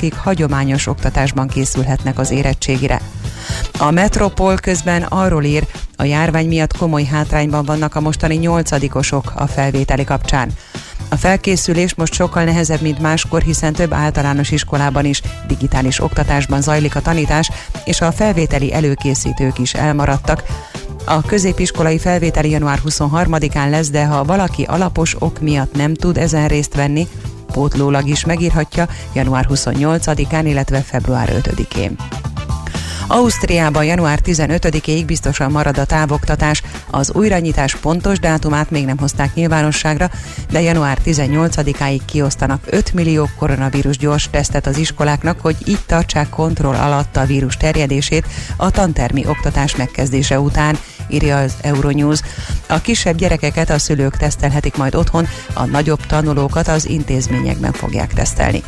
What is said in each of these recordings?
akik hagyományos oktatásban készülhetnek az érettségire. A Metropol közben arról ír, a járvány miatt komoly hátrányban vannak a mostani nyolcadikosok a felvételi kapcsán. A felkészülés most sokkal nehezebb, mint máskor, hiszen több általános iskolában is digitális oktatásban zajlik a tanítás, és a felvételi előkészítők is elmaradtak. A középiskolai felvételi január 23-án lesz, de ha valaki alapos ok miatt nem tud ezen részt venni, pótlólag is megírhatja január 28-án, illetve február 5-én. Ausztriában január 15-ig biztosan marad a távoktatás. Az újranyitás pontos dátumát még nem hozták nyilvánosságra, de január 18-áig kiosztanak 5 millió koronavírus gyors tesztet az iskoláknak, hogy így tartsák kontroll alatt a vírus terjedését a tantermi oktatás megkezdése után, írja az Euronews. A kisebb gyerekeket a szülők tesztelhetik majd otthon, a nagyobb tanulókat az intézményekben fogják tesztelni.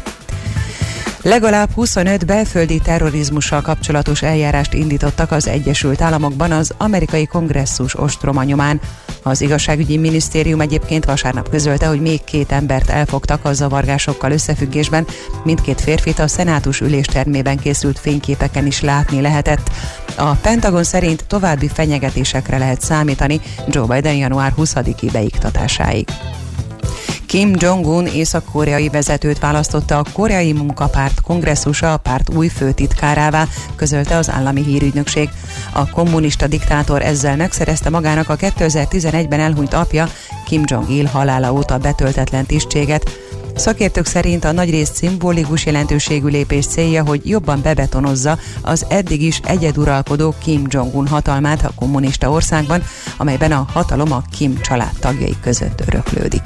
Legalább 25 belföldi terrorizmussal kapcsolatos eljárást indítottak az Egyesült Államokban az amerikai kongresszus ostroma nyomán. Az igazságügyi minisztérium egyébként vasárnap közölte, hogy még két embert elfogtak a zavargásokkal összefüggésben, mindkét férfit a szenátus üléstermében készült fényképeken is látni lehetett. A Pentagon szerint további fenyegetésekre lehet számítani Joe Biden január 20-i beiktatásáig. Kim Jong-un észak-koreai vezetőt választotta a koreai munkapárt kongresszusa a párt új főtitkárává, közölte az állami hírügynökség. A kommunista diktátor ezzel megszerezte magának a 2011-ben elhunyt apja Kim Jong-il halála óta betöltetlen tisztséget. Szakértők szerint a nagyrészt szimbolikus jelentőségű lépés célja, hogy jobban bebetonozza az eddig is egyeduralkodó Kim Jong-un hatalmát a kommunista országban, amelyben a hatalom a Kim család tagjai között öröklődik.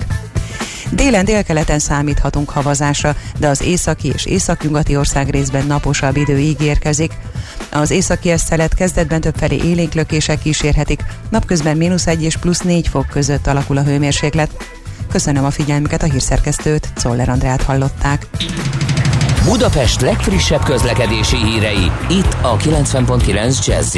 Délen délkeleten számíthatunk havazásra, de az északi és északnyugati ország részben naposabb idő ígérkezik. Az északi eszelet kezdetben többfelé élénklökések kísérhetik, napközben mínusz 1 és plusz 4 fok között alakul a hőmérséklet. Köszönöm a figyelmüket, a hírszerkesztőt, Czoller Andrát hallották. Budapest legfrissebb közlekedési hírei, itt a 90.9 jazz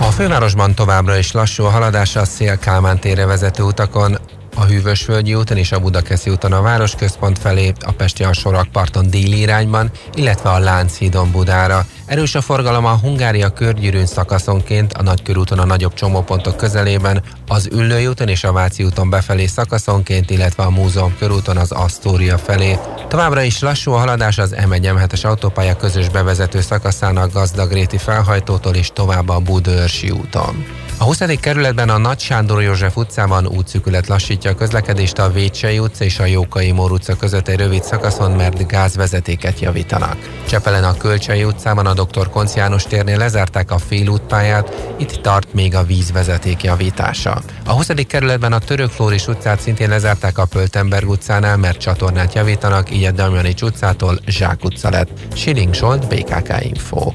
a fővárosban továbbra is lassú a haladás a Szél-Kálmán térre vezető utakon, a Hűvösvölgyi úton és a Budakeszi úton a városközpont felé, a Pesti Sorakparton déli irányban, illetve a Lánchídon Budára. Erős a forgalom a Hungária körgyűrűn szakaszonként, a Nagykörúton a nagyobb csomópontok közelében, az Üllői úton és a Váci úton befelé szakaszonként, illetve a Múzeum körúton az Asztória felé. Továbbra is lassú a haladás az M1 autópálya közös bevezető szakaszának Gazdagréti felhajtótól és tovább a Budőrsi úton. A 20. kerületben a Nagy Sándor József utcában útszűkület lassítja a közlekedést a Vécsei utca és a Jókai Mór utca között egy rövid szakaszon, mert gázvezetéket javítanak. Csepelen a Kölcsei utcában a Dr. Konc János térnél lezárták a félútpályát, itt tart még a vízvezeték javítása. A 20. kerületben a Török Flóris utcát szintén lezárták a Pöltenberg utcánál, mert csatornát javítanak, így a Damjanics utcától Zsák utca lett. Siling Solt, BKK Info.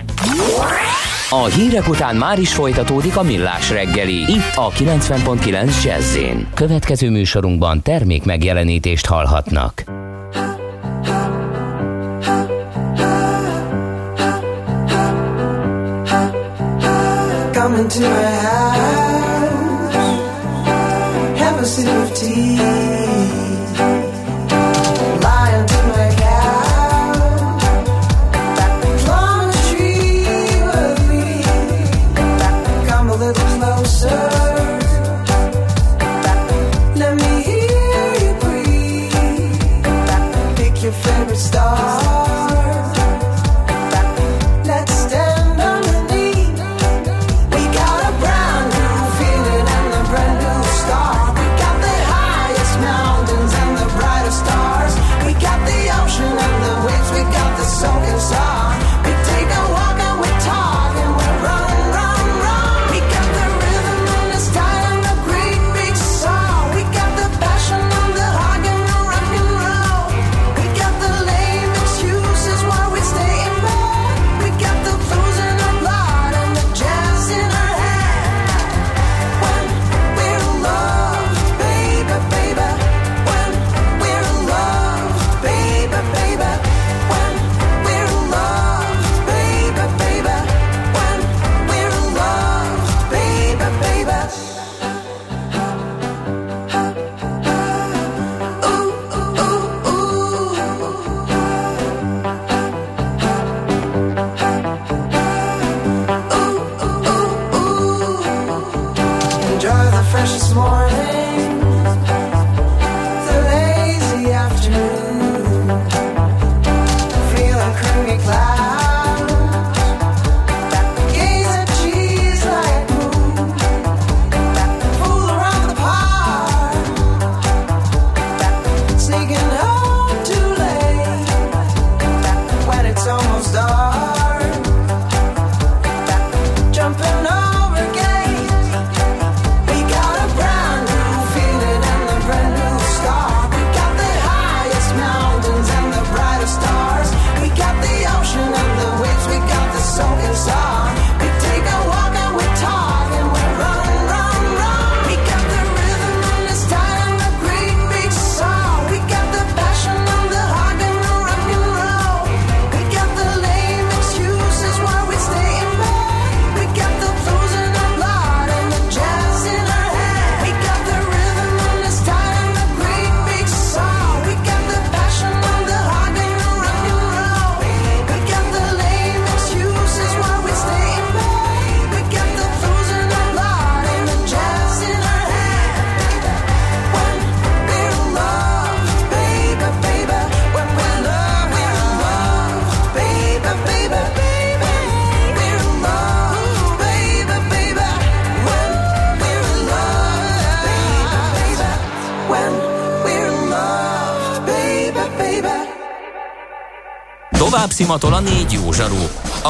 A hírek után már is folytatódik a millás reggeli. Itt a 90.9 jazz Következő műsorunkban termék megjelenítést hallhatnak. Come to my house, have a sip of tea.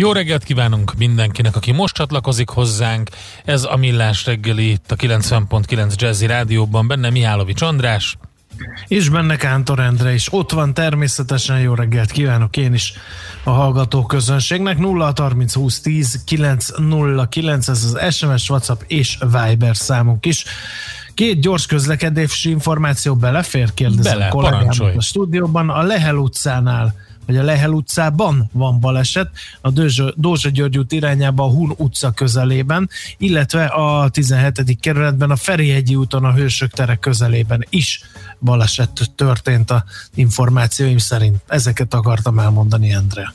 Jó reggelt kívánunk mindenkinek, aki most csatlakozik hozzánk. Ez a Millás reggeli itt a 90.9 Jazzy Rádióban, benne Mihálovics András. És benne Kántor Endre is. Ott van természetesen jó reggelt kívánok én is a hallgató közönségnek. 0 30 20 10 909 ez az SMS, WhatsApp és Viber számunk is. Két gyors közlekedési információ belefér, kérdezem Bele, kollégámat a stúdióban. A Lehel utcánál hogy a Lehel utcában van baleset, a Dózsa György út irányába a Hun utca közelében, illetve a 17. kerületben a Ferihegyi úton a Hősök tere közelében is baleset történt a információim szerint. Ezeket akartam elmondani, Endre.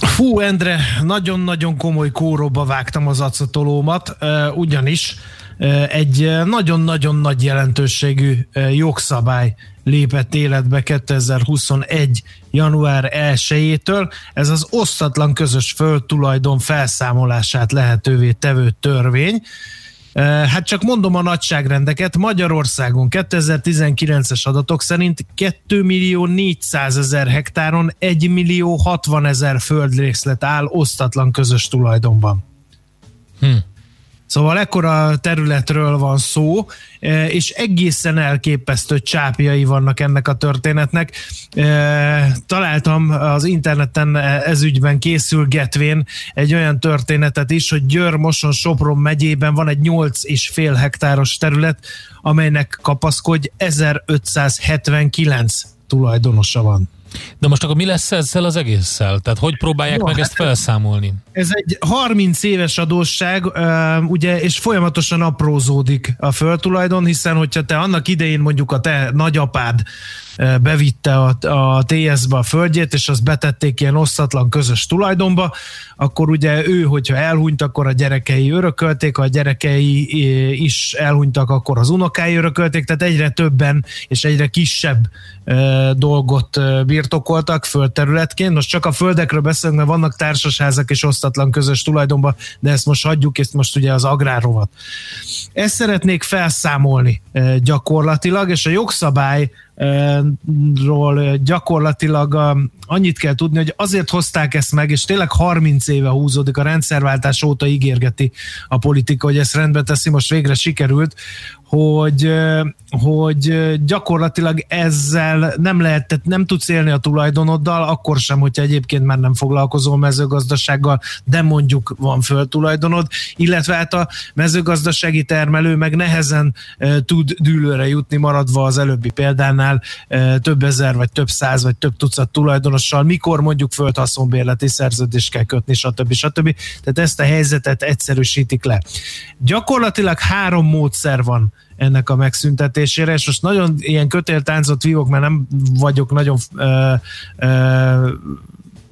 Fú, Endre, nagyon-nagyon komoly kóróba vágtam az acatolómat, ugyanis egy nagyon-nagyon nagy jelentőségű jogszabály lépett életbe 2021. január 1-től. Ez az osztatlan közös földtulajdon felszámolását lehetővé tevő törvény. Hát csak mondom a nagyságrendeket. Magyarországon 2019-es adatok szerint 2 millió 400 ezer hektáron 1 millió 60 ezer földrészlet áll osztatlan közös tulajdonban. Hm. Szóval ekkora területről van szó, e, és egészen elképesztő csápjai vannak ennek a történetnek. E, találtam az interneten ezügyben készülgetvén egy olyan történetet is, hogy Győr, Moson, Sopron megyében van egy 8,5 hektáros terület, amelynek kapaszkodj 1579 tulajdonosa van. De most akkor mi lesz ezzel az egésszel? Tehát hogy próbálják Jó, meg hát ezt felszámolni? Ez egy 30 éves adósság, ugye, és folyamatosan aprózódik a földtulajdon, hiszen hogyha te annak idején mondjuk a te nagyapád bevitte a, a TS-be a földjét, és azt betették ilyen osztatlan közös tulajdonba, akkor ugye ő, hogyha elhunyt, akkor a gyerekei örökölték, ha a gyerekei is elhunytak, akkor az unokái örökölték, tehát egyre többen és egyre kisebb dolgot birtokoltak földterületként. Most csak a földekről beszélünk, mert vannak társasházak és osztatlan közös tulajdonban, de ezt most hagyjuk, ezt most ugye az agrárrovat. Ezt szeretnék felszámolni gyakorlatilag, és a jogszabály ról gyakorlatilag annyit kell tudni, hogy azért hozták ezt meg, és tényleg 30 éve húzódik a rendszerváltás óta ígérgeti a politika, hogy ezt rendbe teszi, most végre sikerült, hogy, hogy gyakorlatilag ezzel nem lehet, tehát nem tudsz élni a tulajdonoddal, akkor sem, hogyha egyébként már nem foglalkozol mezőgazdasággal, de mondjuk van földtulajdonod, illetve hát a mezőgazdasági termelő meg nehezen tud dűlőre jutni, maradva az előbbi példánál több ezer, vagy több száz, vagy több tucat tulajdonossal, mikor mondjuk földhaszonbérleti szerződést kell kötni, stb. stb. Tehát ezt a helyzetet egyszerűsítik le. Gyakorlatilag három módszer van ennek a megszüntetésére, és most nagyon ilyen kötéltáncot vívok, mert nem vagyok nagyon ö, ö,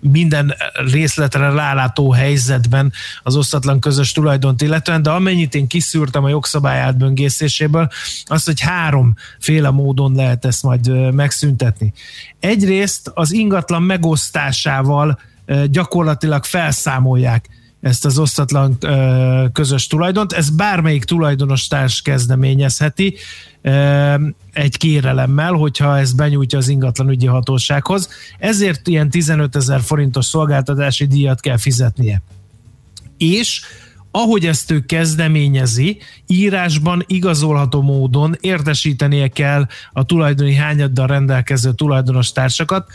minden részletre rálátó helyzetben az osztatlan közös tulajdont illetően, de amennyit én kiszűrtem a jogszabály átböngészéséből, azt, hogy háromféle módon lehet ezt majd megszüntetni. Egyrészt az ingatlan megosztásával gyakorlatilag felszámolják ezt az osztatlan közös tulajdont. Ez bármelyik tulajdonos társ kezdeményezheti egy kérelemmel, hogyha ezt benyújtja az ingatlanügyi hatósághoz. Ezért ilyen 15 ezer forintos szolgáltatási díjat kell fizetnie. És ahogy ezt ő kezdeményezi, írásban igazolható módon értesítenie kell a tulajdoni hányaddal rendelkező tulajdonos társakat,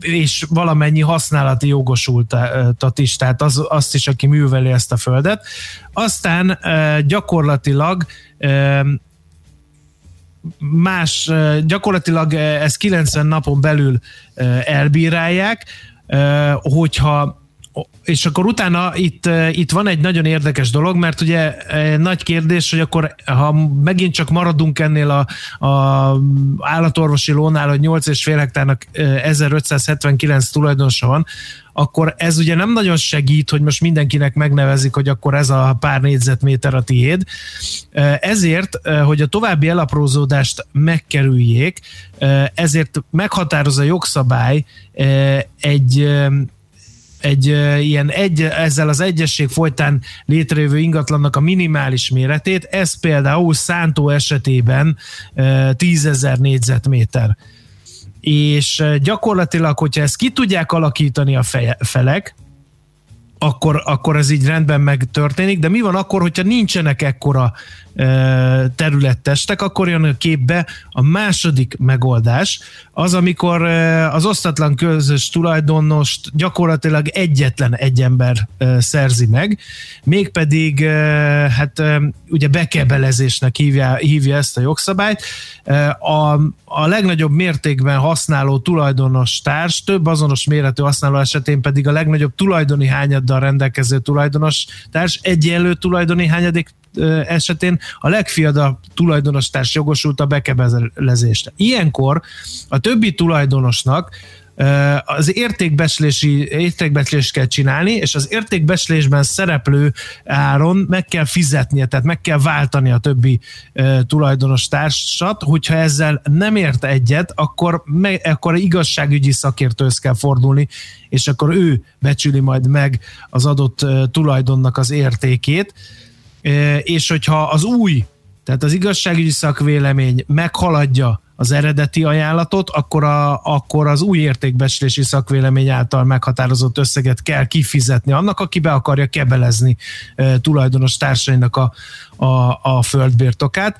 és valamennyi használati jogosultat is, tehát az, azt is, aki műveli ezt a földet. Aztán gyakorlatilag más, gyakorlatilag ez 90 napon belül elbírálják, hogyha és akkor utána itt, itt van egy nagyon érdekes dolog, mert ugye nagy kérdés, hogy akkor ha megint csak maradunk ennél a, a állatorvosi lónál, hogy 8,5 hektárnak 1579 tulajdonosa van, akkor ez ugye nem nagyon segít, hogy most mindenkinek megnevezik, hogy akkor ez a pár négyzetméter a tiéd. Ezért, hogy a további elaprózódást megkerüljék, ezért meghatároz a jogszabály egy egy ilyen egy, ezzel az egyesség folytán létrejövő ingatlannak a minimális méretét, ez például Szántó esetében 10 ezer négyzetméter. És gyakorlatilag, hogyha ezt ki tudják alakítani a felek, akkor, akkor ez így rendben megtörténik, de mi van akkor, hogyha nincsenek ekkora területtestek, akkor jön a képbe a második megoldás, az, amikor az osztatlan közös tulajdonost gyakorlatilag egyetlen egy ember szerzi meg, mégpedig hát ugye bekebelezésnek hívja, hívja ezt a jogszabályt. A, a legnagyobb mértékben használó tulajdonos társ, több azonos méretű használó esetén pedig a legnagyobb tulajdoni hányaddal rendelkező tulajdonos társ egyenlő tulajdoni hányadik esetén a legfiatalabb tulajdonostárs jogosult a bekebelezésre. Ilyenkor a többi tulajdonosnak az értékbecslési, értékbecslést kell csinálni, és az értékbecslésben szereplő áron meg kell fizetnie, tehát meg kell váltani a többi tulajdonos társat, hogyha ezzel nem ért egyet, akkor, me, akkor igazságügyi szakértőhöz kell fordulni, és akkor ő becsüli majd meg az adott tulajdonnak az értékét, és hogyha az új, tehát az igazságügyi szakvélemény meghaladja az eredeti ajánlatot, akkor, a, akkor az új értékbecslési szakvélemény által meghatározott összeget kell kifizetni annak, aki be akarja kebelezni e, tulajdonos társainak a, a, a földbirtokát.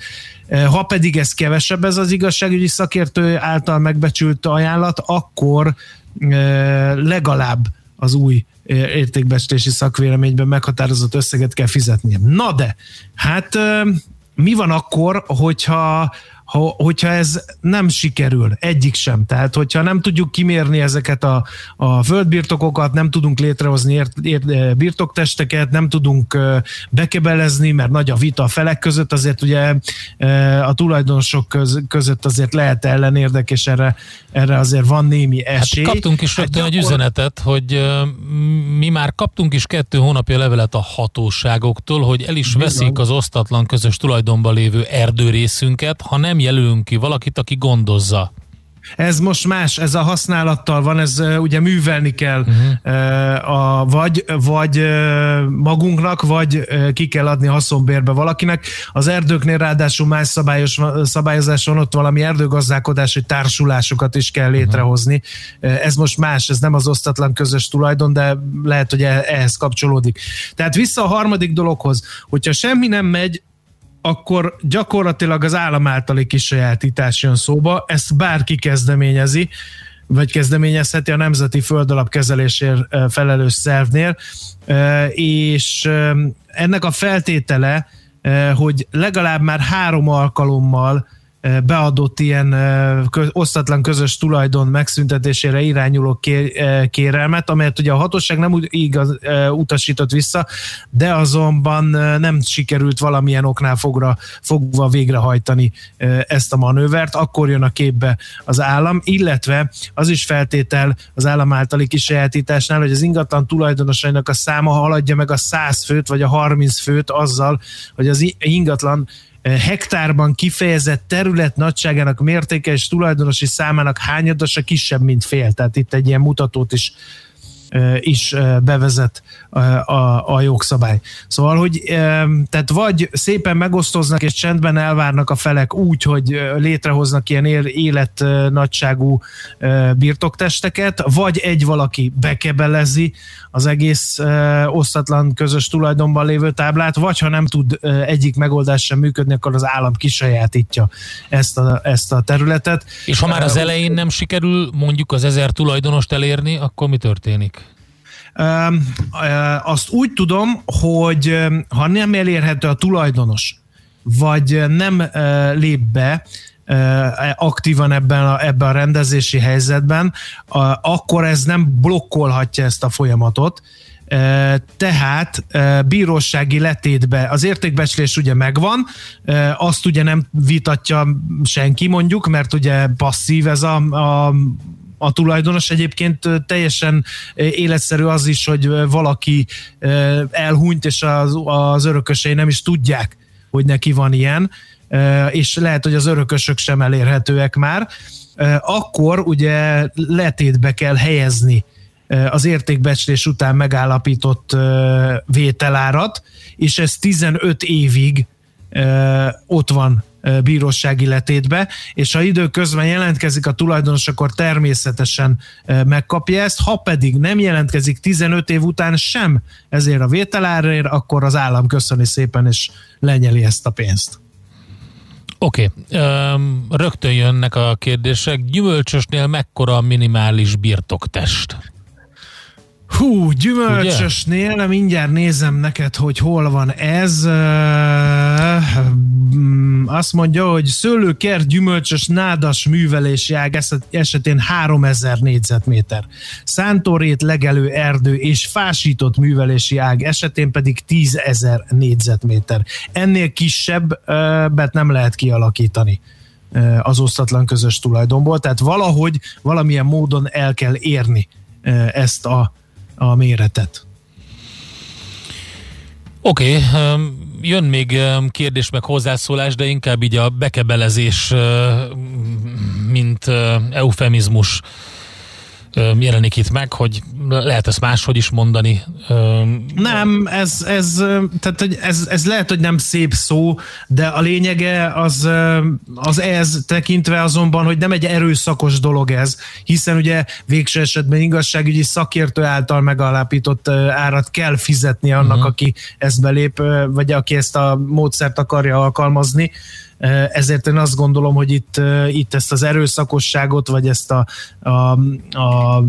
E, ha pedig ez kevesebb, ez az igazságügyi szakértő által megbecsült ajánlat, akkor e, legalább az új értékbecslési szakvéleményben meghatározott összeget kell fizetnie. Na de, hát mi van akkor, hogyha ha, hogyha ez nem sikerül, egyik sem. Tehát, hogyha nem tudjuk kimérni ezeket a, a földbirtokokat, nem tudunk létrehozni ért, ért, birtoktesteket, nem tudunk bekebelezni, mert nagy a vita a felek között, azért ugye a tulajdonosok köz, között azért lehet ellenérdek, és erre, erre azért van némi hát esély. Hát kaptunk is rögtön hát gyakor... egy üzenetet, hogy mi már kaptunk is kettő hónapja levelet a hatóságoktól, hogy el is veszik az osztatlan közös tulajdonban lévő erdőrészünket, ha nem jelölünk ki valakit, aki gondozza. Ez most más, ez a használattal van, ez ugye művelni kell uh-huh. uh, a, vagy, vagy magunknak, vagy ki kell adni haszonbérbe valakinek. Az erdőknél ráadásul más szabályos, szabályozás van, ott valami erdőgazdálkodási társulásokat is kell létrehozni. Uh, ez most más, ez nem az osztatlan közös tulajdon, de lehet, hogy e, ehhez kapcsolódik. Tehát vissza a harmadik dologhoz, hogyha semmi nem megy, akkor gyakorlatilag az állam általi kisajátítás jön szóba, ezt bárki kezdeményezi, vagy kezdeményezheti a Nemzeti Földalap kezelésért felelős szervnél, és ennek a feltétele, hogy legalább már három alkalommal beadott ilyen osztatlan közös tulajdon megszüntetésére irányuló kérelmet, amelyet ugye a hatóság nem úgy igaz, utasított vissza, de azonban nem sikerült valamilyen oknál fogra, fogva végrehajtani ezt a manővert, akkor jön a képbe az állam, illetve az is feltétel az állam általi kisajátításnál, hogy az ingatlan tulajdonosainak a száma haladja meg a 100 főt, vagy a 30 főt azzal, hogy az ingatlan hektárban kifejezett terület nagyságának mértéke és tulajdonosi számának hányadosa kisebb, mint fél. Tehát itt egy ilyen mutatót is is bevezet a, a jogszabály. Szóval, hogy tehát vagy szépen megosztoznak és csendben elvárnak a felek úgy, hogy létrehoznak ilyen életnagyságú birtoktesteket, vagy egy valaki bekebelezi az egész osztatlan közös tulajdonban lévő táblát, vagy ha nem tud egyik megoldás sem működni, akkor az állam kisajátítja ezt a, ezt a területet. És ha már az elején nem sikerül mondjuk az ezer tulajdonost elérni, akkor mi történik? Azt úgy tudom, hogy ha nem elérhető a tulajdonos, vagy nem lép be aktívan ebben a, ebben a rendezési helyzetben, akkor ez nem blokkolhatja ezt a folyamatot, tehát bírósági letétbe az értékbecslés ugye megvan, azt ugye nem vitatja senki mondjuk, mert ugye passzív ez a, a a tulajdonos. Egyébként teljesen életszerű az is, hogy valaki elhunyt, és az, az örökösei nem is tudják, hogy neki van ilyen, és lehet, hogy az örökösök sem elérhetőek már. Akkor ugye letétbe kell helyezni az értékbecslés után megállapított vételárat, és ez 15 évig ott van bírósági letétbe, és ha időközben jelentkezik a tulajdonos, akkor természetesen megkapja ezt, ha pedig nem jelentkezik 15 év után sem ezért a vételárért, akkor az állam köszöni szépen, és lenyeli ezt a pénzt. Oké, okay. rögtön jönnek a kérdések. Gyümölcsösnél mekkora a minimális birtoktest? Hú, gyümölcsösnél, Ugye? mindjárt nézem neked, hogy hol van ez. Azt mondja, hogy szőlőkert gyümölcsös nádas művelési ág esetén 3000 négyzetméter. Szántorét legelő erdő és fásított művelési ág esetén pedig 10 ezer négyzetméter. Ennél kisebbet nem lehet kialakítani az osztatlan közös tulajdonból, tehát valahogy, valamilyen módon el kell érni ezt a a méretet. Oké, okay, jön még kérdés meg hozzászólás, de inkább így a bekebelezés, mint eufemizmus jelenik itt meg, hogy lehet ezt máshogy is mondani. Nem, ez, ez, tehát, hogy ez, ez lehet, hogy nem szép szó, de a lényege az, az ez tekintve azonban, hogy nem egy erőszakos dolog ez, hiszen ugye végső esetben igazságügyi szakértő által megalapított árat kell fizetni annak, uh-huh. aki ezt belép, vagy aki ezt a módszert akarja alkalmazni ezért én azt gondolom, hogy itt, itt ezt az erőszakosságot, vagy ezt a, a, a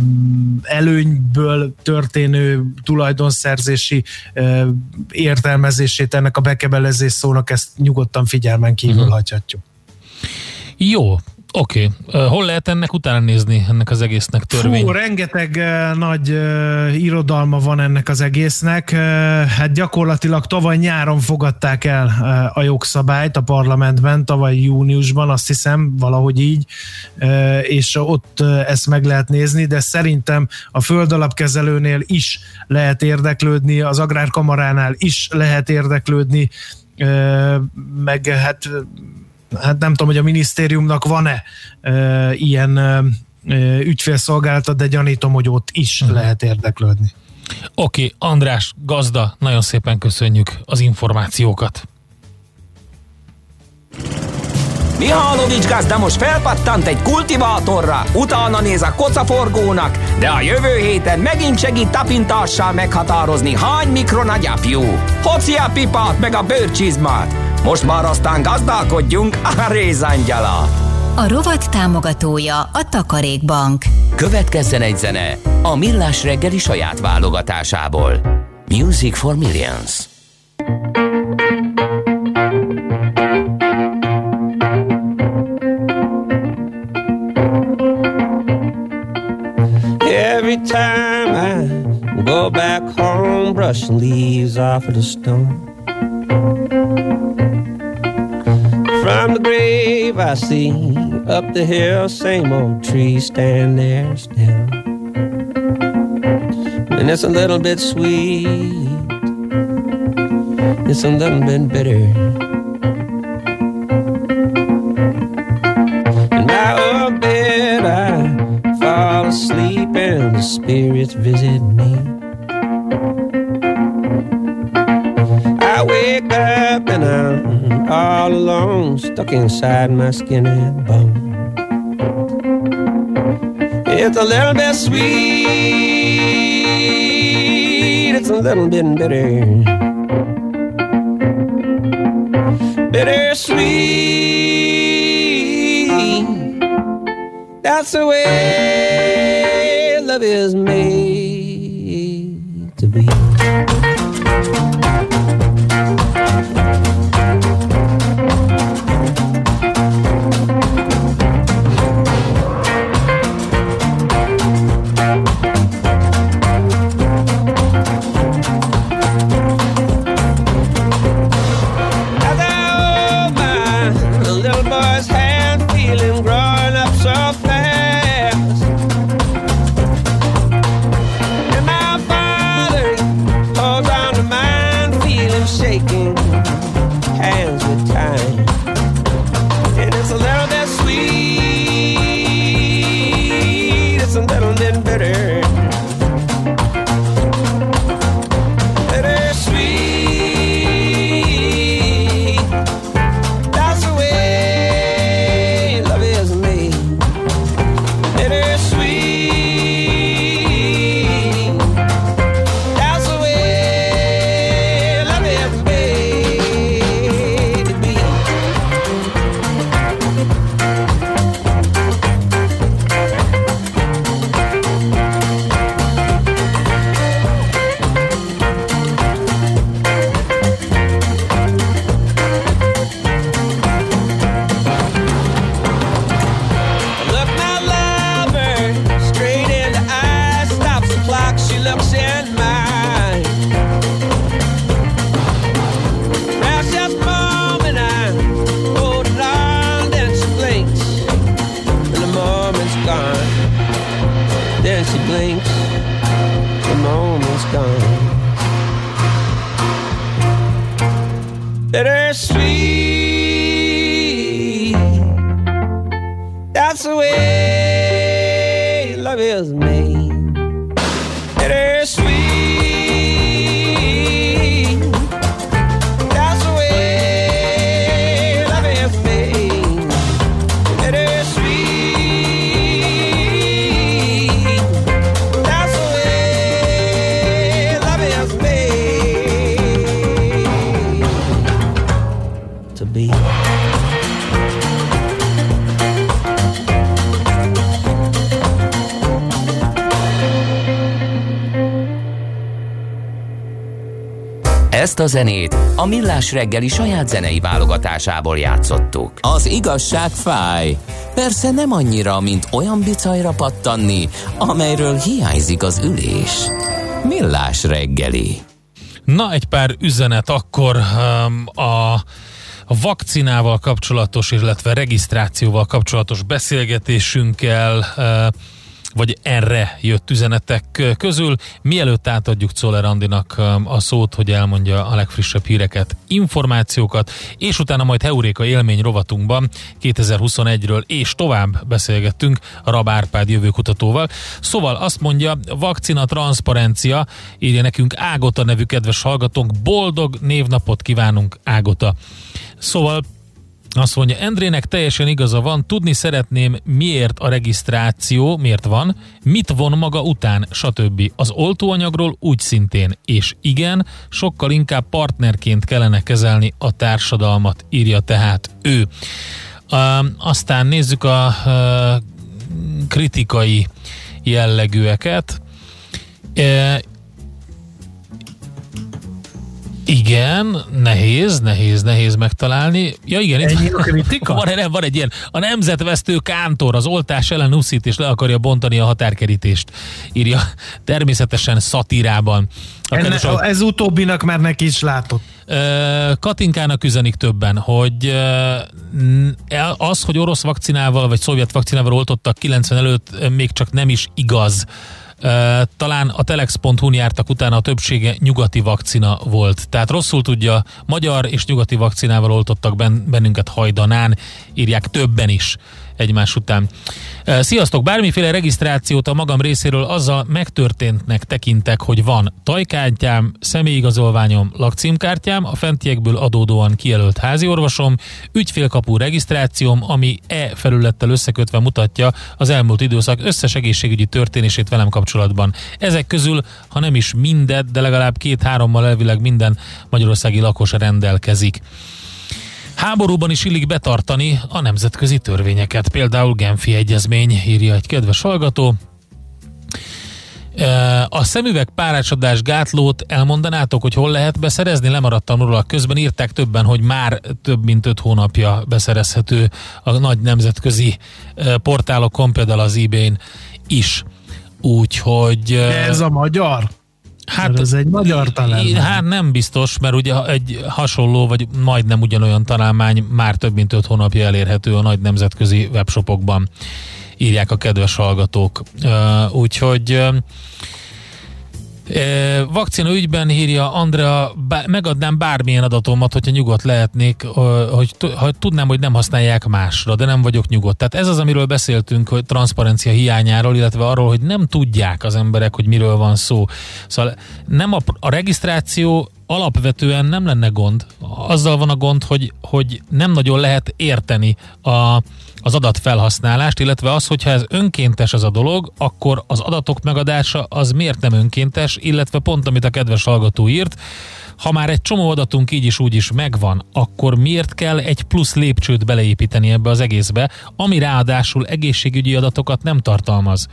előnyből történő tulajdonszerzési értelmezését ennek a bekebelezés szónak ezt nyugodtan figyelmen kívül uh-huh. hagyhatjuk. Jó, Oké. Okay. Hol lehet ennek utána nézni, ennek az egésznek törvény? Fú, rengeteg nagy irodalma van ennek az egésznek. Uh, hát gyakorlatilag tavaly nyáron fogadták el a jogszabályt a parlamentben, tavaly júniusban, azt hiszem, valahogy így, és ott uh, ezt meg lehet nézni, de szerintem a földalapkezelőnél is lehet érdeklődni, az agrárkamaránál is lehet érdeklődni, uh, meg hát hát nem tudom, hogy a minisztériumnak van-e e, ilyen e, ügyfélszolgálata, de gyanítom, hogy ott is uh-huh. lehet érdeklődni. Oké, okay, András, gazda, nagyon szépen köszönjük az információkat. Mihálovics gazda most felpattant egy kultivátorra, utána néz a kocaforgónak, de a jövő héten megint segít tapintással meghatározni, hány mikron a gyapjú. Hoci a pipát meg a bőrcsizmát. Most már aztán gazdálkodjunk a rézangyalat. A rovat támogatója a Takarékbank. Következzen egy zene a Millás reggeli saját válogatásából. Music for Millions. Every time I go back home, brushing leaves off of the stone. Grave I see up the hill, same old tree stand there still. And it's a little bit sweet, it's a little bit bitter. And by a bed I fall asleep and the spirits visit me. I wake up and I'm all alone, stuck inside my skin and bone. It's a little bit sweet, it's a little bit bitter. Bittersweet, that's the way love is made zenét a Millás reggeli saját zenei válogatásából játszottuk. Az igazság fáj. Persze nem annyira, mint olyan bicajra pattanni, amelyről hiányzik az ülés. Millás reggeli. Na, egy pár üzenet akkor um, a a vakcinával kapcsolatos, illetve regisztrációval kapcsolatos beszélgetésünkkel, uh, vagy erre jött üzenetek közül. Mielőtt átadjuk Czoller Andinak um, a szót, hogy elmondja a legfrissebb híreket, információkat, és utána majd Heuréka élmény rovatunkban 2021-ről és tovább beszélgettünk Rab Árpád jövőkutatóval. Szóval azt mondja, vakcina transzparencia, írja nekünk Ágota nevű kedves hallgatónk, boldog névnapot kívánunk Ágota. Szóval azt mondja, Endrének teljesen igaza van, tudni szeretném, miért a regisztráció, miért van, mit von maga után, stb. Az oltóanyagról úgy szintén, és igen, sokkal inkább partnerként kellene kezelni a társadalmat, írja tehát ő. Aztán nézzük a kritikai jellegűeket. Uh, igen, nehéz, nehéz, nehéz megtalálni. Ja igen, itt a kritika? van, nem, van egy ilyen. A nemzetvesztő kántor az oltás ellen uszít és le akarja bontani a határkerítést. Írja természetesen szatírában. A Enne, kedves ez utóbbinak már neki is látott. Katinkának üzenik többen, hogy az, hogy orosz vakcinával vagy szovjet vakcinával oltottak 90 előtt, még csak nem is igaz. Talán a telex.hu-n jártak utána a többsége nyugati vakcina volt. Tehát rosszul tudja, magyar és nyugati vakcinával oltottak bennünket hajdanán, írják többen is egymás után. Sziasztok! Bármiféle regisztrációt a magam részéről azzal megtörténtnek tekintek, hogy van tajkártyám, személyigazolványom, lakcímkártyám, a fentiekből adódóan kijelölt háziorvosom, ügyfélkapú regisztrációm, ami e felülettel összekötve mutatja az elmúlt időszak összes egészségügyi történését velem kapcsolatban. Ezek közül, ha nem is mindet, de legalább két-hárommal elvileg minden magyarországi lakos rendelkezik. Háborúban is illik betartani a nemzetközi törvényeket, például Genfi Egyezmény, írja egy kedves hallgató. A szemüveg párácsadás gátlót elmondanátok, hogy hol lehet beszerezni? Lemaradtam róla. Közben írták többen, hogy már több mint öt hónapja beszerezhető a nagy nemzetközi portálokon, például az ebay-n is. Úgyhogy... ez a magyar? Hát mert ez egy magyar találmány. Hát nem biztos, mert ugye egy hasonló, vagy majdnem ugyanolyan találmány már több mint öt hónapja elérhető a nagy nemzetközi webshopokban, írják a kedves hallgatók. Úgyhogy Vakcina ügyben írja Andrea, megadnám bármilyen adatomat, hogyha nyugodt lehetnék, hogy ha tudnám, hogy nem használják másra, de nem vagyok nyugodt. Tehát ez az, amiről beszéltünk, hogy transzparencia hiányáról, illetve arról, hogy nem tudják az emberek, hogy miről van szó. Szóval nem a, a regisztráció alapvetően nem lenne gond. Azzal van a gond, hogy, hogy nem nagyon lehet érteni a, az adatfelhasználást, illetve az, hogyha ez önkéntes az a dolog, akkor az adatok megadása az miért nem önkéntes, illetve pont amit a kedves hallgató írt, ha már egy csomó adatunk így is úgy is megvan, akkor miért kell egy plusz lépcsőt beleépíteni ebbe az egészbe, ami ráadásul egészségügyi adatokat nem tartalmaz?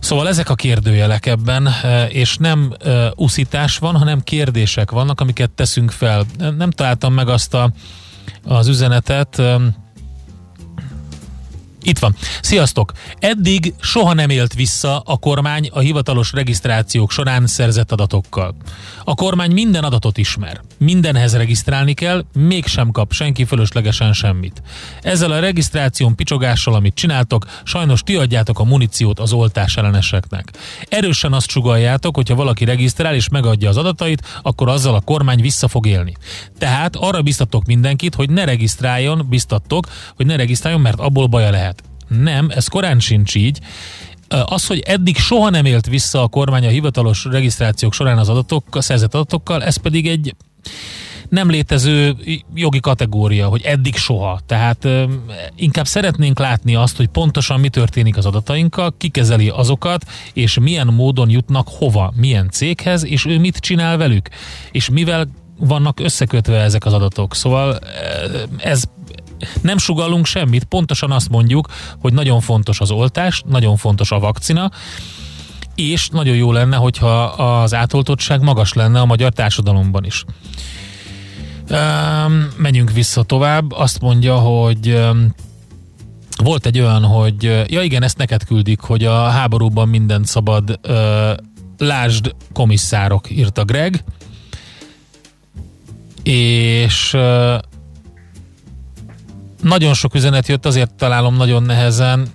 Szóval ezek a kérdőjelek ebben, e, és nem e, uszítás van, hanem kérdések vannak, amiket teszünk fel. Nem találtam meg azt a, az üzenetet, e, itt van. Sziasztok! Eddig soha nem élt vissza a kormány a hivatalos regisztrációk során szerzett adatokkal. A kormány minden adatot ismer. Mindenhez regisztrálni kell, mégsem kap senki fölöslegesen semmit. Ezzel a regisztráción picsogással, amit csináltok, sajnos ti adjátok a muníciót az oltás elleneseknek. Erősen azt sugaljátok, hogyha valaki regisztrál és megadja az adatait, akkor azzal a kormány vissza fog élni. Tehát arra biztatok mindenkit, hogy ne regisztráljon, biztattok, hogy ne regisztráljon, mert abból baja lehet. Nem, ez korán sincs így. Az, hogy eddig soha nem élt vissza a kormány a hivatalos regisztrációk során az adatokkal, szerzett adatokkal, ez pedig egy nem létező jogi kategória, hogy eddig soha. Tehát inkább szeretnénk látni azt, hogy pontosan mi történik az adatainkkal, ki kezeli azokat, és milyen módon jutnak hova, milyen céghez, és ő mit csinál velük, és mivel vannak összekötve ezek az adatok. Szóval ez nem sugallunk semmit, pontosan azt mondjuk, hogy nagyon fontos az oltás, nagyon fontos a vakcina, és nagyon jó lenne, hogyha az átoltottság magas lenne a magyar társadalomban is. Um, menjünk vissza tovább. Azt mondja, hogy um, volt egy olyan, hogy ja igen, ezt neked küldik, hogy a háborúban mindent szabad uh, lásd komisszárok, írta Greg. És uh, nagyon sok üzenet jött, azért találom nagyon nehezen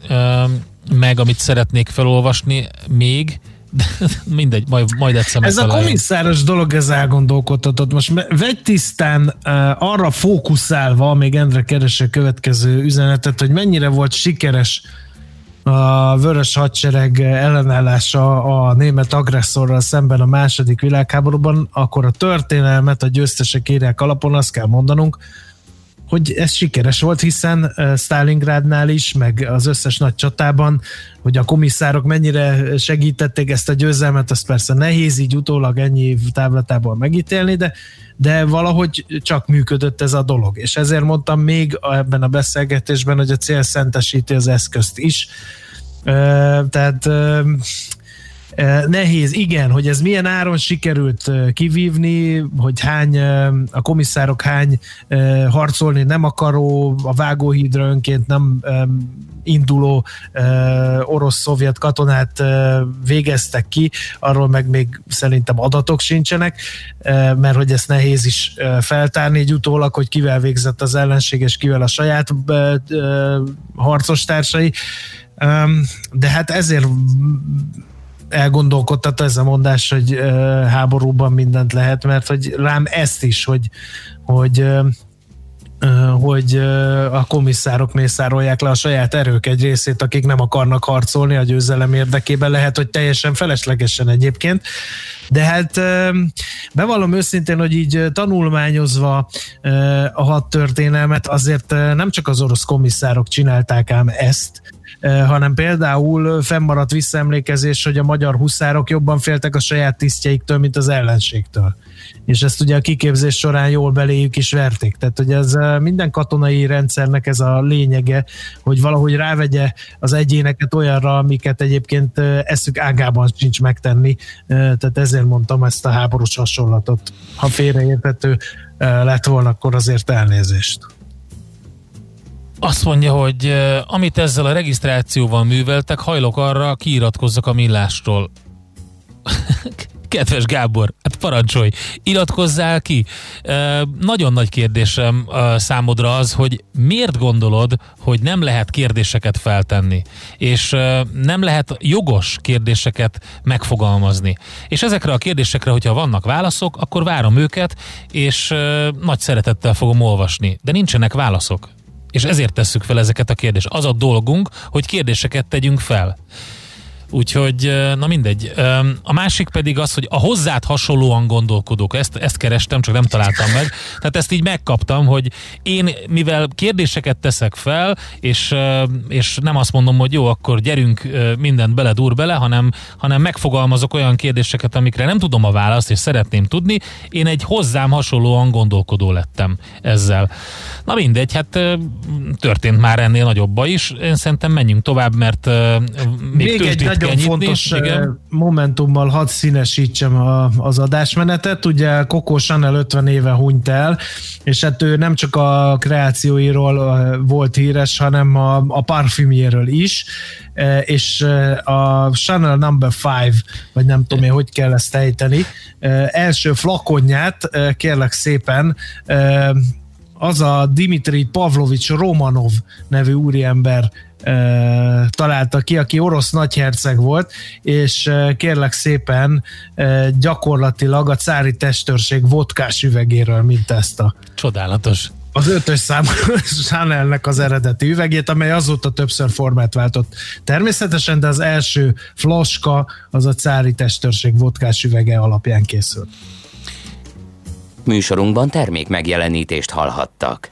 meg, amit szeretnék felolvasni még, de mindegy, majd, majd egyszer Ez a komisszáros dolog, ez elgondolkodtatott. Most vegy tisztán arra fókuszálva, még Endre keresse a következő üzenetet, hogy mennyire volt sikeres a vörös hadsereg ellenállása a német agresszorral szemben a második világháborúban, akkor a történelmet a győztesek írják alapon, azt kell mondanunk, hogy ez sikeres volt, hiszen Stalingrádnál is, meg az összes nagy csatában, hogy a komisszárok mennyire segítették ezt a győzelmet, az persze nehéz így utólag ennyi év távlatából megítélni, de, de valahogy csak működött ez a dolog. És ezért mondtam még ebben a beszélgetésben, hogy a cél szentesíti az eszközt is. Tehát Nehéz, igen, hogy ez milyen áron sikerült kivívni, hogy hány, a komisszárok hány harcolni nem akaró, a vágóhídra önként nem induló orosz-szovjet katonát végeztek ki, arról meg még szerintem adatok sincsenek, mert hogy ezt nehéz is feltárni egy utólag, hogy kivel végzett az ellenség, és kivel a saját harcos társai. De hát ezért elgondolkodtat ez a mondás, hogy háborúban mindent lehet, mert hogy rám ezt is, hogy, hogy hogy a komisszárok mészárolják le a saját erők egy részét, akik nem akarnak harcolni a győzelem érdekében, lehet, hogy teljesen feleslegesen egyébként, de hát bevallom őszintén, hogy így tanulmányozva a hat történelmet, azért nem csak az orosz komisszárok csinálták ám ezt, hanem például fennmaradt visszaemlékezés, hogy a magyar huszárok jobban féltek a saját tisztjeiktől, mint az ellenségtől és ezt ugye a kiképzés során jól beléjük is verték. Tehát, hogy ez minden katonai rendszernek ez a lényege, hogy valahogy rávegye az egyéneket olyanra, amiket egyébként eszük ágában sincs megtenni. Tehát ezért mondtam ezt a háborús hasonlatot. Ha félreértető lett volna, akkor azért elnézést. Azt mondja, hogy amit ezzel a regisztrációval műveltek, hajlok arra, kiiratkozzak a millásról. Kedves Gábor, hát parancsolj, iratkozzál ki. E, nagyon nagy kérdésem e, számodra az, hogy miért gondolod, hogy nem lehet kérdéseket feltenni, és e, nem lehet jogos kérdéseket megfogalmazni. És ezekre a kérdésekre, hogyha vannak válaszok, akkor várom őket, és e, nagy szeretettel fogom olvasni. De nincsenek válaszok. És ezért tesszük fel ezeket a kérdéseket. Az a dolgunk, hogy kérdéseket tegyünk fel. Úgyhogy, na mindegy. A másik pedig az, hogy a hozzád hasonlóan gondolkodók, ezt, ezt kerestem, csak nem találtam meg. Tehát ezt így megkaptam, hogy én, mivel kérdéseket teszek fel, és, és nem azt mondom, hogy jó, akkor gyerünk, mindent bele, dur bele, hanem, hanem megfogalmazok olyan kérdéseket, amikre nem tudom a választ, és szeretném tudni, én egy hozzám hasonlóan gondolkodó lettem ezzel. Na mindegy, hát történt már ennél nagyobba is. Én szerintem menjünk tovább, mert még, még egy nagyon nyitni. fontos Igen. momentummal hadd színesítsem a, az adásmenetet. Ugye Coco Chanel 50 éve hunyt el, és hát ő nem csak a kreációiról volt híres, hanem a, a parfümjéről is, és a Chanel Number 5, vagy nem tudom én, hogy kell ezt ejteni, első flakonját kérlek szépen az a Dimitri Pavlovics Romanov nevű úriember találta ki, aki orosz nagyherceg volt, és kérlek szépen gyakorlatilag a cári testőrség vodkás üvegéről mint ezt a Csodálatos az ötös számú Chanelnek az eredeti üvegét, amely azóta többször formát váltott. Természetesen, de az első floska az a cári testőrség vodkás üvege alapján készült. Műsorunkban termék megjelenítést hallhattak.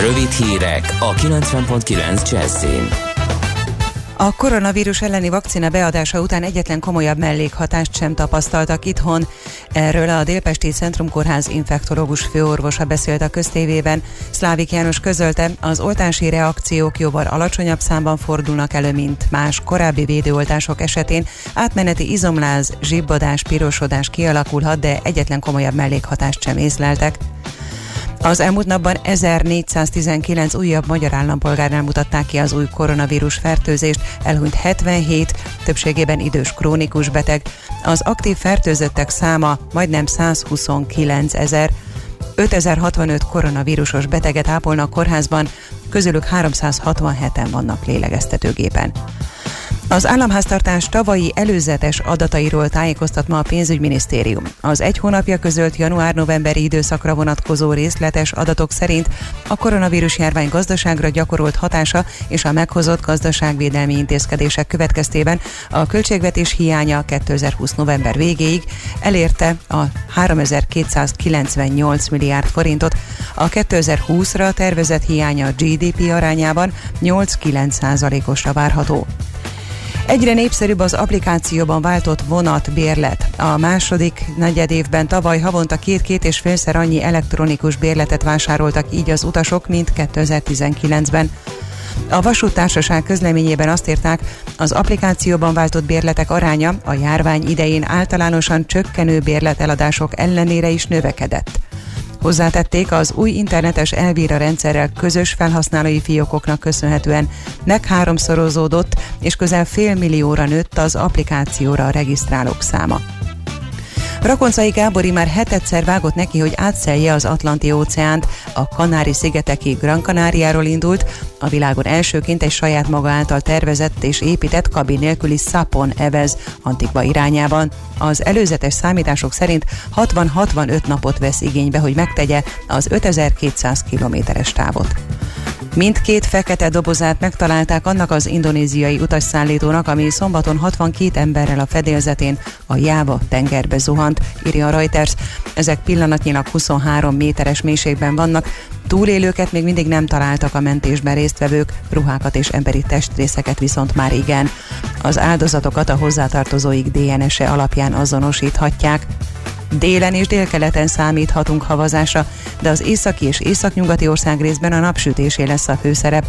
Rövid hírek a 90.9 Jazzin. A koronavírus elleni vakcina beadása után egyetlen komolyabb mellékhatást sem tapasztaltak itthon. Erről a Délpesti Centrumkórház infektológus főorvosa beszélt a köztévében. Szlávik János közölte, az oltási reakciók jóval alacsonyabb számban fordulnak elő, mint más korábbi védőoltások esetén. Átmeneti izomláz, zsibbadás, pirosodás kialakulhat, de egyetlen komolyabb mellékhatást sem észleltek. Az elmúlt napban 1419 újabb magyar állampolgárnál mutatták ki az új koronavírus fertőzést, elhunyt 77, többségében idős krónikus beteg. Az aktív fertőzöttek száma majdnem 129 ezer. 5065 koronavírusos beteget ápolnak kórházban, közülük 367-en vannak lélegeztetőgépen. Az államháztartás tavalyi előzetes adatairól tájékoztat ma a pénzügyminisztérium. Az egy hónapja közölt január-novemberi időszakra vonatkozó részletes adatok szerint a koronavírus járvány gazdaságra gyakorolt hatása és a meghozott gazdaságvédelmi intézkedések következtében a költségvetés hiánya 2020 november végéig elérte a 3298 milliárd forintot, a 2020-ra tervezett hiánya a GDP arányában 8-9 százalékosra várható. Egyre népszerűbb az applikációban váltott vonat bérlet. A második negyedévben tavaly havonta két-két és félszer annyi elektronikus bérletet vásároltak így az utasok, mint 2019-ben. A vasúttársaság közleményében azt írták, az applikációban váltott bérletek aránya a járvány idején általánosan csökkenő bérleteladások ellenére is növekedett. Hozzátették az új internetes Elvira rendszerrel közös felhasználói fiókoknak köszönhetően megháromszorozódott és közel fél millióra nőtt az applikációra regisztrálók száma. Rakoncai Gábori már hetedszer vágott neki, hogy átszelje az Atlanti óceánt. A Kanári-szigeteki Gran Canariáról indult, a világon elsőként egy saját maga által tervezett és épített kabin nélküli Szapon evez Antikva irányában. Az előzetes számítások szerint 60-65 napot vesz igénybe, hogy megtegye az 5200 kilométeres távot. Mindkét fekete dobozát megtalálták annak az indonéziai utasszállítónak, ami szombaton 62 emberrel a fedélzetén a Jáva tengerbe zuhant, írja a Reuters. Ezek pillanatnyilag 23 méteres mélységben vannak, túlélőket még mindig nem találtak a mentésben résztvevők, ruhákat és emberi testrészeket viszont már igen. Az áldozatokat a hozzátartozóik DNS-e alapján azonosíthatják. Délen és délkeleten számíthatunk havazásra, de az északi és északnyugati ország részben a napsütésé lesz a főszerep.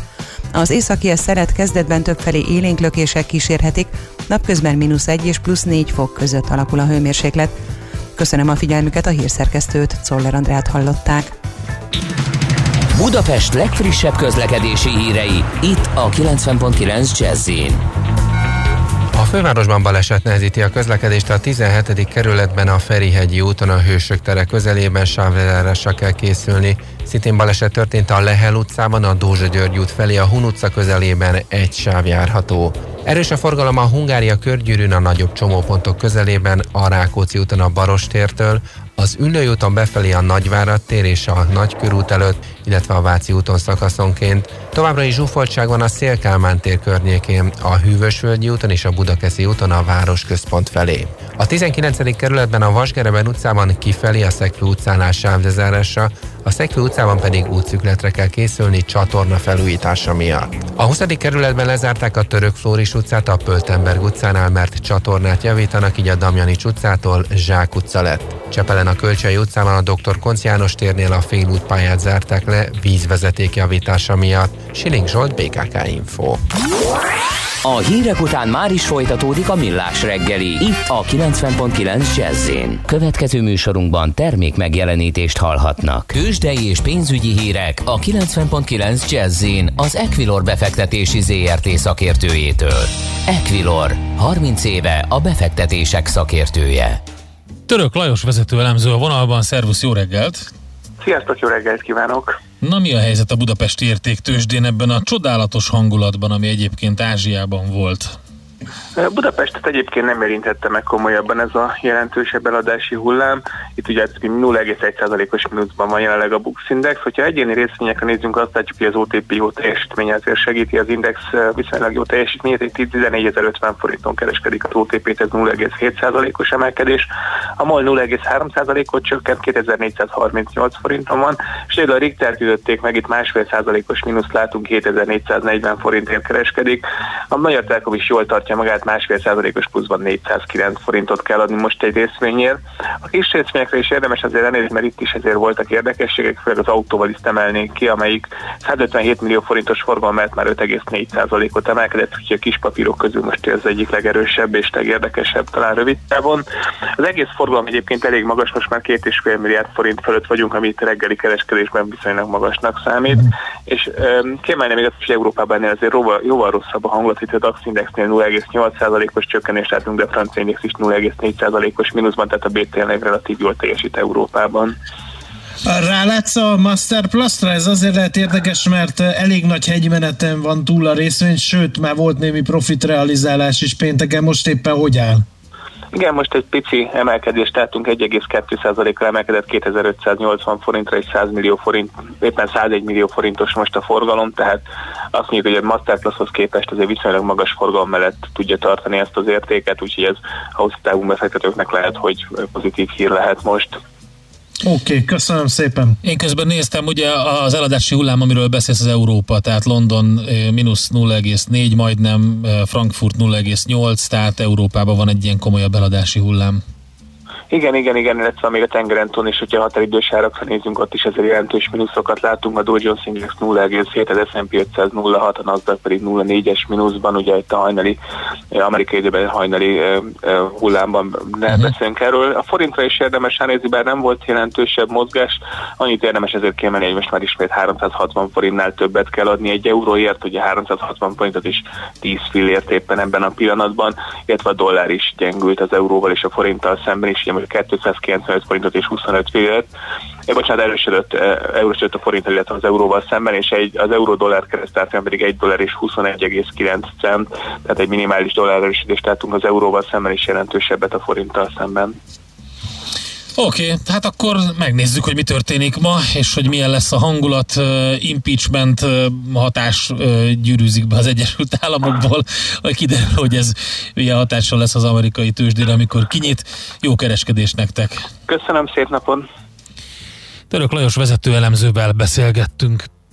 Az északi szeret kezdetben többfelé élénklökések kísérhetik, napközben mínusz 1 és plusz 4 fok között alakul a hőmérséklet. Köszönöm a figyelmüket, a hírszerkesztőt, Czoller Andrát hallották. Budapest legfrissebb közlekedési hírei, itt a 90.9 jazz a fővárosban baleset nehezíti a közlekedést a 17. kerületben a Ferihegyi úton a Hősök tere közelében sávlezárásra kell készülni. Szintén baleset történt a Lehel utcában, a Dózsa György út felé, a Hun utca közelében egy sáv járható. Erős a forgalom a Hungária körgyűrűn a nagyobb csomópontok közelében, a Rákóczi úton a Barostértől, az Üllői úton befelé a Nagyvárad tér és a Nagykörút előtt, illetve a Váci úton szakaszonként. Továbbra is zsúfoltság van a Szélkálmán tér környékén, a Hűvösvölgyi úton és a Budakeszi úton a városközpont felé. A 19. kerületben a Vasgereben utcában kifelé a Szekfő utcánál sávlezárásra, a Szekfő utcában pedig útszükletre kell készülni csatorna felújítása miatt. A 20. kerületben lezárták a Török Flóris utcát a Pöltenberg utcánál, mert csatornát javítanak, így a Damjanics utcától Zsák utca lett. Csepelen a Kölcsei utcában a Dr. Konc János térnél a félútpályát zárták le vízvezeték javítása miatt. Siling Zsolt, BKK Info. A hírek után már is folytatódik a millás reggeli. Itt a 90.9 jazz Következő műsorunkban termék megjelenítést hallhatnak. Kősdei és pénzügyi hírek a 90.9 jazz az Equilor befektetési ZRT szakértőjétől. Equilor, 30 éve a befektetések szakértője. Török Lajos vezető elemző a vonalban, szervusz, jó reggelt! Sziasztok, jó reggelt kívánok! Na mi a helyzet a budapesti értéktősdén ebben a csodálatos hangulatban, ami egyébként Ázsiában volt? Budapestet egyébként nem érintette meg komolyabban ez a jelentősebb eladási hullám. Itt ugye 0,1%-os mínuszban van jelenleg a Bux Index. Hogyha egyéni részvényekre nézzünk, azt látjuk, hogy az OTP jó teljesítmény azért segíti az index viszonylag jó teljesítményét. Itt 14.050 forinton kereskedik az OTP, ez 0,7%-os emelkedés. A MOL 0,3%-ot csökkent, 2438 forinton van, és a Richter küldötték meg, itt másfél százalékos mínusz látunk, 2440 forintért kereskedik. A Magyar Telekom is jól tartja magát, tehát másfél százalékos pluszban 409 forintot kell adni most egy részvényért. A kis részvényekre is érdemes azért elnézni, mert itt is ezért voltak érdekességek, főleg az autóval is emelnék ki, amelyik 157 millió forintos forgalom mert már 5,4 százalékot emelkedett, úgyhogy a kis papírok közül most ez egyik legerősebb és legérdekesebb talán rövid távon. Az egész forgalom egyébként elég magas, most már két és fél milliárd forint fölött vagyunk, amit reggeli kereskedésben viszonylag magasnak számít, mm. és um, kiemelni még azt, hogy Európában azért jóval, jóval rosszabb a hangulat, itt a DAX Indexnél 0,8 8%-os csökkenést látunk, de a francia index is 0,4%-os mínuszban, tehát a BTL relatív jól teljesít Európában. Rálátsz a Master Plus-ra? Ez azért lehet érdekes, mert elég nagy hegymeneten van túl a részvény, sőt, már volt némi profit realizálás is pénteken, most éppen hogy áll? Igen, most egy pici emelkedést tettünk, 1,2%-kal emelkedett 2580 forintra és 100 millió forint, éppen 101 millió forintos most a forgalom, tehát azt mondjuk, hogy a Masterclasshoz képest azért viszonylag magas forgalom mellett tudja tartani ezt az értéket, úgyhogy ez hosszú távú befektetőknek lehet, hogy pozitív hír lehet most. Oké, okay, köszönöm szépen. Én közben néztem, ugye az eladási hullám, amiről beszélsz az Európa, tehát London mínusz 0,4 majdnem, Frankfurt 0,8, tehát Európában van egy ilyen komolyabb eladási hullám. Igen, igen, igen, illetve még a tengeren túl is, hogyha határidős árakra nézünk, ott is ezért jelentős mínuszokat látunk. A Dow Jones Index 0,7, az S&P 500 0,6, a Nasdaq pedig 0,4-es mínuszban, ugye itt a hajnali, amerikai időben hajnali uh, uh, hullámban ne uh-huh. beszélünk erről. A forintra is érdemes ránézni, bár nem volt jelentősebb mozgás, annyit érdemes ezért kiemelni, hogy most már ismét 360 forintnál többet kell adni egy euróért, ugye 360 forintot is 10 fillért éppen ebben a pillanatban, illetve a dollár is gyengült az euróval és a forinttal szemben is, ugye 295 forintot és 25 fillért, én bocsánat, erősödött, erősödött a forint, illetve az euróval szemben, és egy, az euró-dollár keresztárfolyam pedig 1 dollár és 21,9 cent, tehát egy minimális dollár erősödést látunk az euróval szemben, és jelentősebbet a forinttal szemben. Oké, okay, hát akkor megnézzük, hogy mi történik ma, és hogy milyen lesz a hangulat, impeachment hatás gyűrűzik be az Egyesült Államokból, vagy kiderül, hogy ez milyen hatással lesz az amerikai tőzsdére, amikor kinyit. Jó kereskedés nektek! Köszönöm, szép napon! Török Lajos vezető elemzővel beszélgettünk.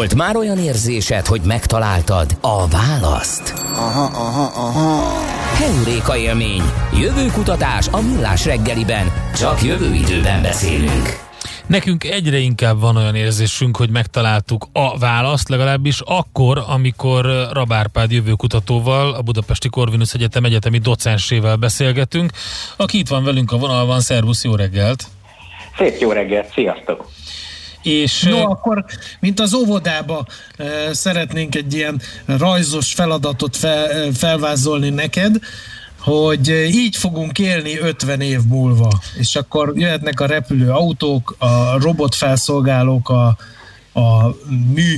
Volt már olyan érzésed, hogy megtaláltad a választ? Aha, aha, aha. Heuréka élmény. Jövőkutatás a millás reggeliben. Csak jövő időben beszélünk. Nekünk egyre inkább van olyan érzésünk, hogy megtaláltuk a választ, legalábbis akkor, amikor Rabárpád jövőkutatóval, a Budapesti Corvinus Egyetem egyetemi docensével beszélgetünk, aki itt van velünk a vonalban. Szervusz, jó reggelt! Szép jó reggelt, sziasztok! És, no, akkor, mint az óvodába szeretnénk egy ilyen rajzos feladatot fel, felvázolni neked, hogy így fogunk élni 50 év múlva, és akkor jöhetnek a repülő autók, a robotfelszolgálók, a, a mű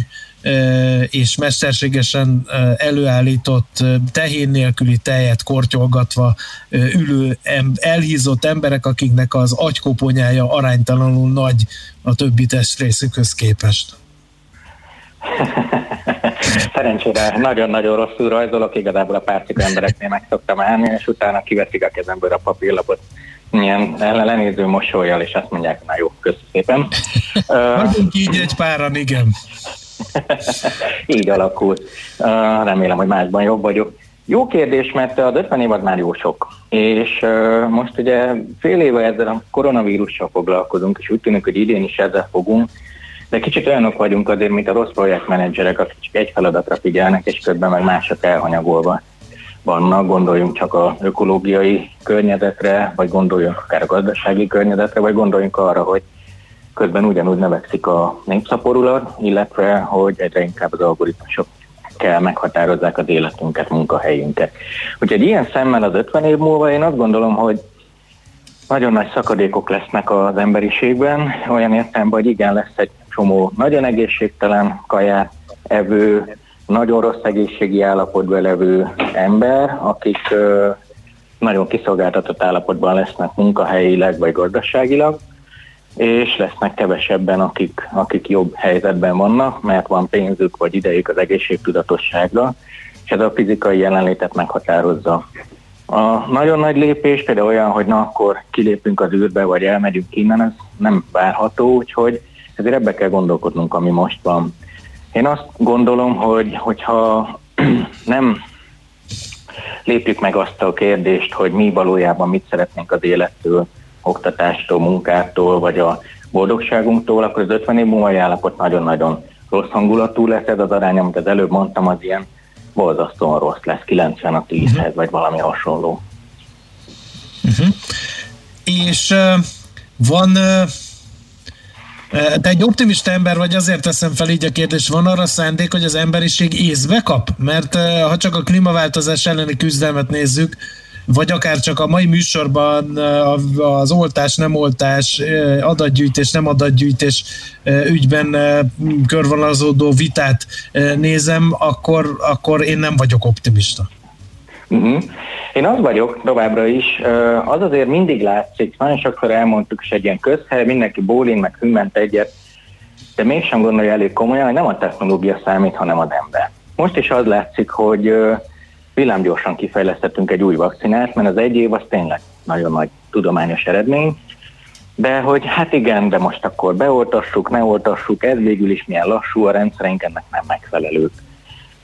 és mesterségesen előállított tehén nélküli tejet kortyolgatva ülő elhízott emberek, akiknek az agykoponyája aránytalanul nagy a többi testrészükhöz képest. Szerencsére nagyon-nagyon rosszul rajzolok, igazából a párcik embereknél meg szoktam állni, és utána kiveszik a kezemből a papírlapot ilyen lenéző mosolyjal, és azt mondják, na jó, köszönöm szépen. Vagyunk így egy páran, igen. Így alakult. Uh, remélem, hogy másban jobb vagyok. Jó kérdés, mert az 50 év az már jó sok. És most ugye fél éve ezzel a koronavírussal foglalkozunk, és úgy tűnik, hogy idén is ezzel fogunk, de kicsit olyanok vagyunk azért, mint a rossz projektmenedzserek, akik csak egy feladatra figyelnek, és közben meg mások elhanyagolva vannak. Gondoljunk csak az ökológiai környezetre, vagy gondoljunk akár a gazdasági környezetre, vagy gondoljunk arra, hogy közben ugyanúgy növekszik a népszaporulat, illetve hogy egyre inkább az algoritmusok kell meghatározzák az életünket, munkahelyünket. Úgyhogy ilyen szemmel az 50 év múlva én azt gondolom, hogy nagyon nagy szakadékok lesznek az emberiségben, olyan értelemben, hogy igen, lesz egy csomó nagyon egészségtelen kaját evő, nagyon rossz egészségi állapotban levő ember, akik nagyon kiszolgáltatott állapotban lesznek munkahelyileg vagy gazdaságilag, és lesznek kevesebben, akik, akik jobb helyzetben vannak, mert van pénzük vagy idejük az egészségtudatosságra, és ez a fizikai jelenlétet meghatározza. A nagyon nagy lépés például olyan, hogy na akkor kilépünk az űrbe, vagy elmegyünk innen, ez nem várható, úgyhogy ezért ebbe kell gondolkodnunk, ami most van. Én azt gondolom, hogy hogyha nem lépjük meg azt a kérdést, hogy mi valójában mit szeretnénk az élettől, oktatástól, munkától, vagy a boldogságunktól, akkor az 50 év múlva állapot nagyon-nagyon rossz hangulatú lesz. Ez az arány, amit az előbb mondtam, az ilyen borzasztóan rossz lesz, 90 a 10-hez, uh-huh. vagy valami hasonló. Uh-huh. És uh, van uh, te egy optimista ember vagy, azért teszem fel így a kérdést, van arra szándék, hogy az emberiség észbe kap? Mert ha csak a klímaváltozás elleni küzdelmet nézzük, vagy akár csak a mai műsorban az oltás, nem oltás, adatgyűjtés, nem adatgyűjtés ügyben körvonalazódó vitát nézem, akkor, akkor én nem vagyok optimista. Uh-huh. Én az vagyok továbbra is, az azért mindig látszik, nagyon sokszor elmondtuk is egy ilyen közhely, mindenki bólin, meg hümment egyet, de mégsem gondolja elég komolyan, hogy nem a technológia számít, hanem az ember. Most is az látszik, hogy villámgyorsan kifejlesztettünk egy új vakcinát, mert az egy év az tényleg nagyon nagy tudományos eredmény, de hogy hát igen, de most akkor beoltassuk, ne oltassuk, ez végül is milyen lassú, a rendszereink ennek nem megfelelők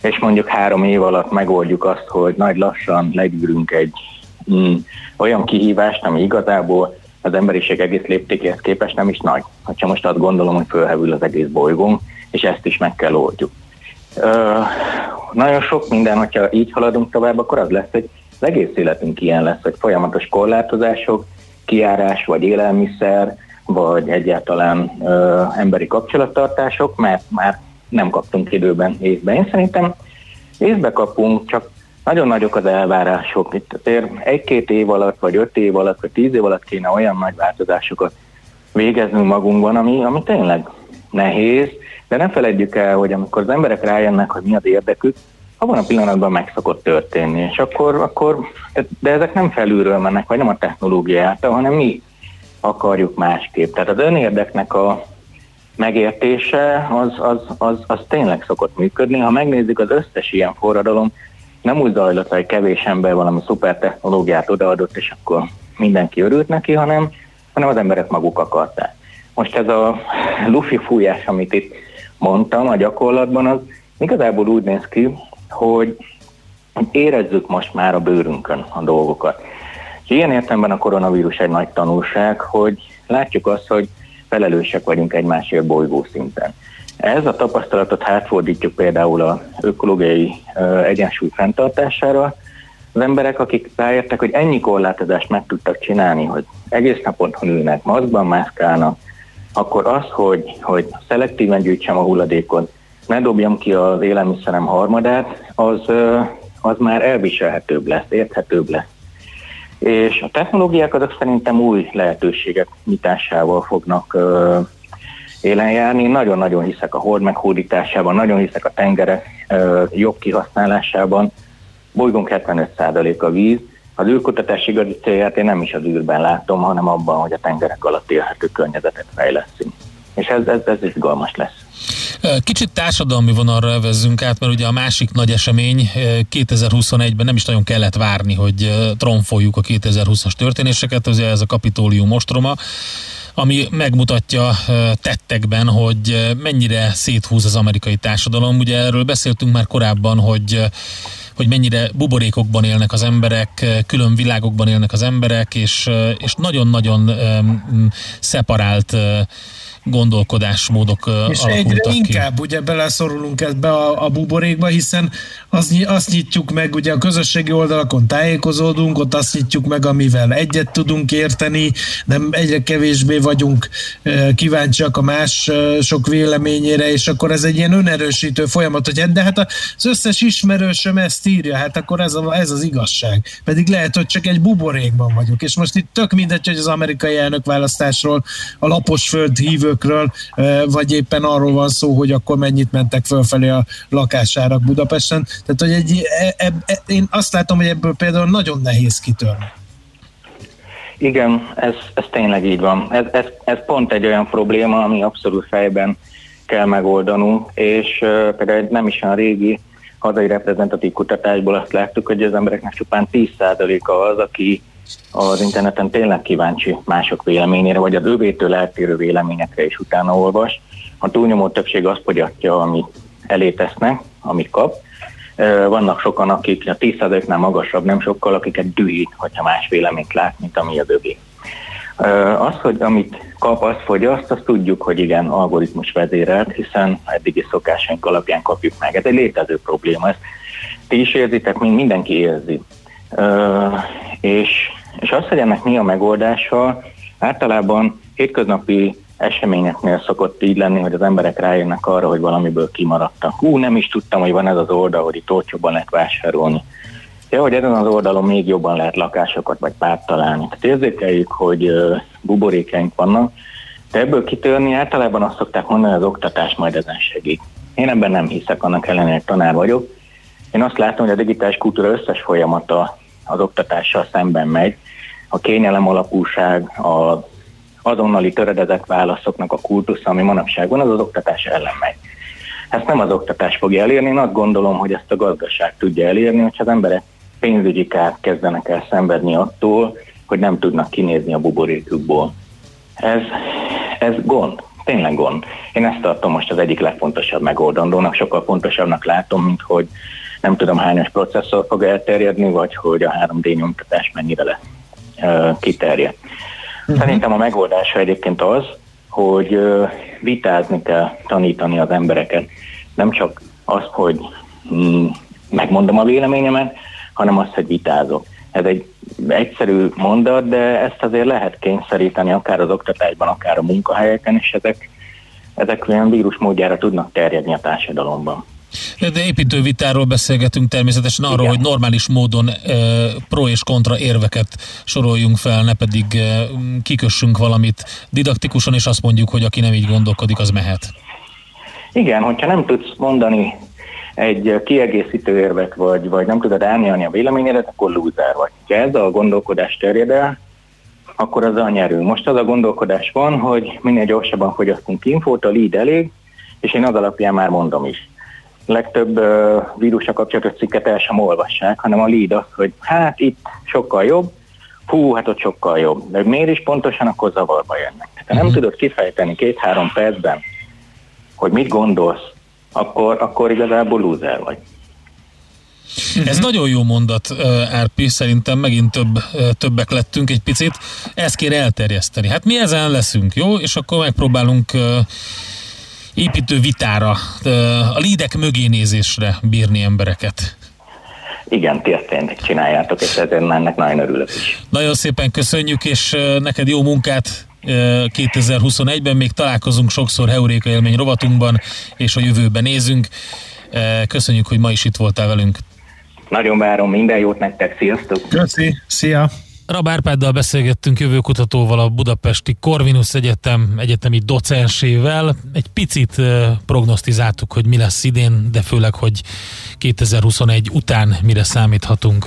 és mondjuk három év alatt megoldjuk azt, hogy nagy lassan legyűrünk egy mm, olyan kihívást, ami igazából az emberiség egész léptékéhez képest nem is nagy. Ha most azt gondolom, hogy fölhevül az egész bolygón, és ezt is meg kell oldjuk. Nagyon sok minden, hogyha így haladunk tovább, akkor az lesz, hogy az egész életünk ilyen lesz, hogy folyamatos korlátozások, kiárás, vagy élelmiszer, vagy egyáltalán ö, emberi kapcsolattartások, mert már nem kaptunk időben évben. Én szerintem évbe kapunk, csak nagyon nagyok az elvárások. Itt azért egy-két év alatt, vagy öt év alatt, vagy tíz év alatt kéne olyan nagy változásokat végeznünk magunkban, ami, ami tényleg nehéz, de nem feledjük el, hogy amikor az emberek rájönnek, hogy mi az érdekük, abban a pillanatban meg szokott történni, és akkor, akkor de ezek nem felülről mennek, vagy nem a technológia által, hanem mi akarjuk másképp. Tehát az önérdeknek a, megértése az, az, az, az tényleg szokott működni. Ha megnézzük az összes ilyen forradalom, nem úgy zajlott, hogy kevés ember valami szuper technológiát odaadott, és akkor mindenki örült neki, hanem, hanem az emberek maguk akarták. Most ez a lufi fújás, amit itt mondtam a gyakorlatban, az igazából úgy néz ki, hogy érezzük most már a bőrünkön a dolgokat. És ilyen értelemben a koronavírus egy nagy tanulság, hogy látjuk azt, hogy felelősek vagyunk egymásért bolygó szinten. Ez a tapasztalatot hátfordítjuk például a ökológiai egyensúly fenntartására. Az emberek, akik ráértek, hogy ennyi korlátozást meg tudtak csinálni, hogy egész nap otthon ülnek, maszkban mászkálnak, akkor az, hogy, hogy szelektíven gyűjtsem a hulladékot, ne dobjam ki az élelmiszerem harmadát, az, az már elviselhetőbb lesz, érthetőbb lesz. És a technológiák azok szerintem új lehetőségek nyitásával fognak ö, élen járni. Nagyon-nagyon hiszek a hold meghódításában, nagyon hiszek a tengerek ö, jobb kihasználásában. Bolygónk 75% a víz. Az űrkutatás igazi célját én nem is az űrben látom, hanem abban, hogy a tengerek alatt élhető környezetet fejlesztünk. És ez, ez, ez izgalmas lesz. Kicsit társadalmi vonalra evezzünk át, mert ugye a másik nagy esemény 2021-ben nem is nagyon kellett várni, hogy tronfoljuk a 2020-as történéseket, ugye ez a kapitólium mostroma, ami megmutatja tettekben, hogy mennyire széthúz az amerikai társadalom. Ugye erről beszéltünk már korábban, hogy hogy mennyire buborékokban élnek az emberek, külön világokban élnek az emberek, és, és nagyon-nagyon szeparált uh, gondolkodásmódok És egyre ki. inkább ugye beleszorulunk ebbe a, a buborékba, hiszen azt, azt nyitjuk meg, ugye a közösségi oldalakon tájékozódunk, ott azt nyitjuk meg, amivel egyet tudunk érteni, de egyre kevésbé vagyunk kíváncsiak a más sok véleményére, és akkor ez egy ilyen önerősítő folyamat, hogy de hát az összes ismerősöm ezt írja, hát akkor ez, a, ez az igazság. Pedig lehet, hogy csak egy buborékban vagyok, és most itt tök mindegy, hogy az amerikai elnökválasztásról a lapos föld hívők szülőkről, vagy éppen arról van szó, hogy akkor mennyit mentek fölfelé a lakásárak Budapesten. Tehát, hogy egy, e, e, e, én azt látom, hogy ebből például nagyon nehéz kitörni. Igen, ez, ez tényleg így van. Ez, ez, ez pont egy olyan probléma, ami abszolút fejben kell megoldanunk, és uh, például nem is olyan régi hazai reprezentatív kutatásból azt láttuk, hogy az embereknek csupán 10%-a az, aki az interneten tényleg kíváncsi mások véleményére, vagy az ővétől eltérő véleményekre is utána olvas. A túlnyomó többség azt fogyatja, amit elé tesznek, amit kap. Vannak sokan, akik a 10%-nál magasabb, nem sokkal, akiket dühít, hogyha más véleményt lát, mint ami az övé. Az, hogy amit kap, azt fogyaszt, azt tudjuk, hogy igen, algoritmus vezérelt, hiszen eddigi szokásaink alapján kapjuk meg. Ez egy létező probléma. Ezt ti is érzitek, mint mindenki érzi. És és az, hogy ennek mi a megoldása, általában hétköznapi eseményeknél szokott így lenni, hogy az emberek rájönnek arra, hogy valamiből kimaradtak. Hú, nem is tudtam, hogy van ez az oldal, hogy itt olcsóban lehet vásárolni. Ja, hogy ezen az oldalon még jobban lehet lakásokat vagy párt találni. Tehát érzékeljük, hogy buborékeink vannak, de ebből kitörni általában azt szokták mondani, hogy az oktatás majd ezen segít. Én ebben nem hiszek, annak ellenére, tanár vagyok. Én azt látom, hogy a digitális kultúra összes folyamata az oktatással szemben megy, a kényelem alapúság, a azonnali töredezett válaszoknak a kultusz, ami manapság van, az az oktatás ellen megy. Ezt nem az oktatás fogja elérni, én azt gondolom, hogy ezt a gazdaság tudja elérni, hogyha az emberek pénzügyi kárt kezdenek el szenvedni attól, hogy nem tudnak kinézni a buborékukból. Ez, ez gond, tényleg gond. Én ezt tartom most az egyik legfontosabb megoldandónak, sokkal fontosabbnak látom, mint hogy nem tudom hányos processzor fog elterjedni, vagy hogy a 3D nyomtatás mennyire lesz kiterjed. Uh-huh. Szerintem a megoldása egyébként az, hogy vitázni kell tanítani az embereket. Nem csak azt, hogy mm, megmondom a véleményemet, hanem azt, hogy vitázok. Ez egy egyszerű mondat, de ezt azért lehet kényszeríteni akár az oktatásban, akár a munkahelyeken, és ezek, ezek olyan vírus módjára tudnak terjedni a társadalomban. De építővitáról beszélgetünk természetesen arról, Igen. hogy normális módon e, pro és kontra érveket soroljunk fel, ne pedig e, kikössünk valamit didaktikusan, és azt mondjuk, hogy aki nem így gondolkodik, az mehet. Igen, hogyha nem tudsz mondani egy kiegészítő érvet, vagy, vagy nem tudod elnyelni a véleményedet, akkor lúzer vagy. Ha ez a gondolkodás terjed el, akkor az a nyerő. Most az a gondolkodás van, hogy minél gyorsabban fogyasztunk infót, a lead elég, és én az alapján már mondom is legtöbb uh, vírusa kapcsolatos cikket el sem olvassák, hanem a lead az, hogy hát itt sokkal jobb, hú, hát ott sokkal jobb. De miért is pontosan, akkor zavarba jönnek. Ha nem uh-huh. tudod kifejteni két-három percben, hogy mit gondolsz, akkor, akkor igazából loser vagy. Ez uh-huh. nagyon jó mondat, Árpi, szerintem megint több, többek lettünk egy picit. Ezt kéne elterjeszteni. Hát mi ezen leszünk, jó? És akkor megpróbálunk építő vitára, a lídek mögé nézésre bírni embereket. Igen, ti ezt csináljátok, és ezért ennek nagyon örülök is. Nagyon szépen köszönjük, és neked jó munkát 2021-ben még találkozunk sokszor Heuréka élmény rovatunkban, és a jövőben nézünk. Köszönjük, hogy ma is itt voltál velünk. Nagyon várom, minden jót nektek, sziasztok! Köszi, szia! Rab Árpáddal beszélgettünk jövőkutatóval, a Budapesti Corvinus Egyetem egyetemi docensével. Egy picit prognosztizáltuk, hogy mi lesz idén, de főleg, hogy 2021 után mire számíthatunk.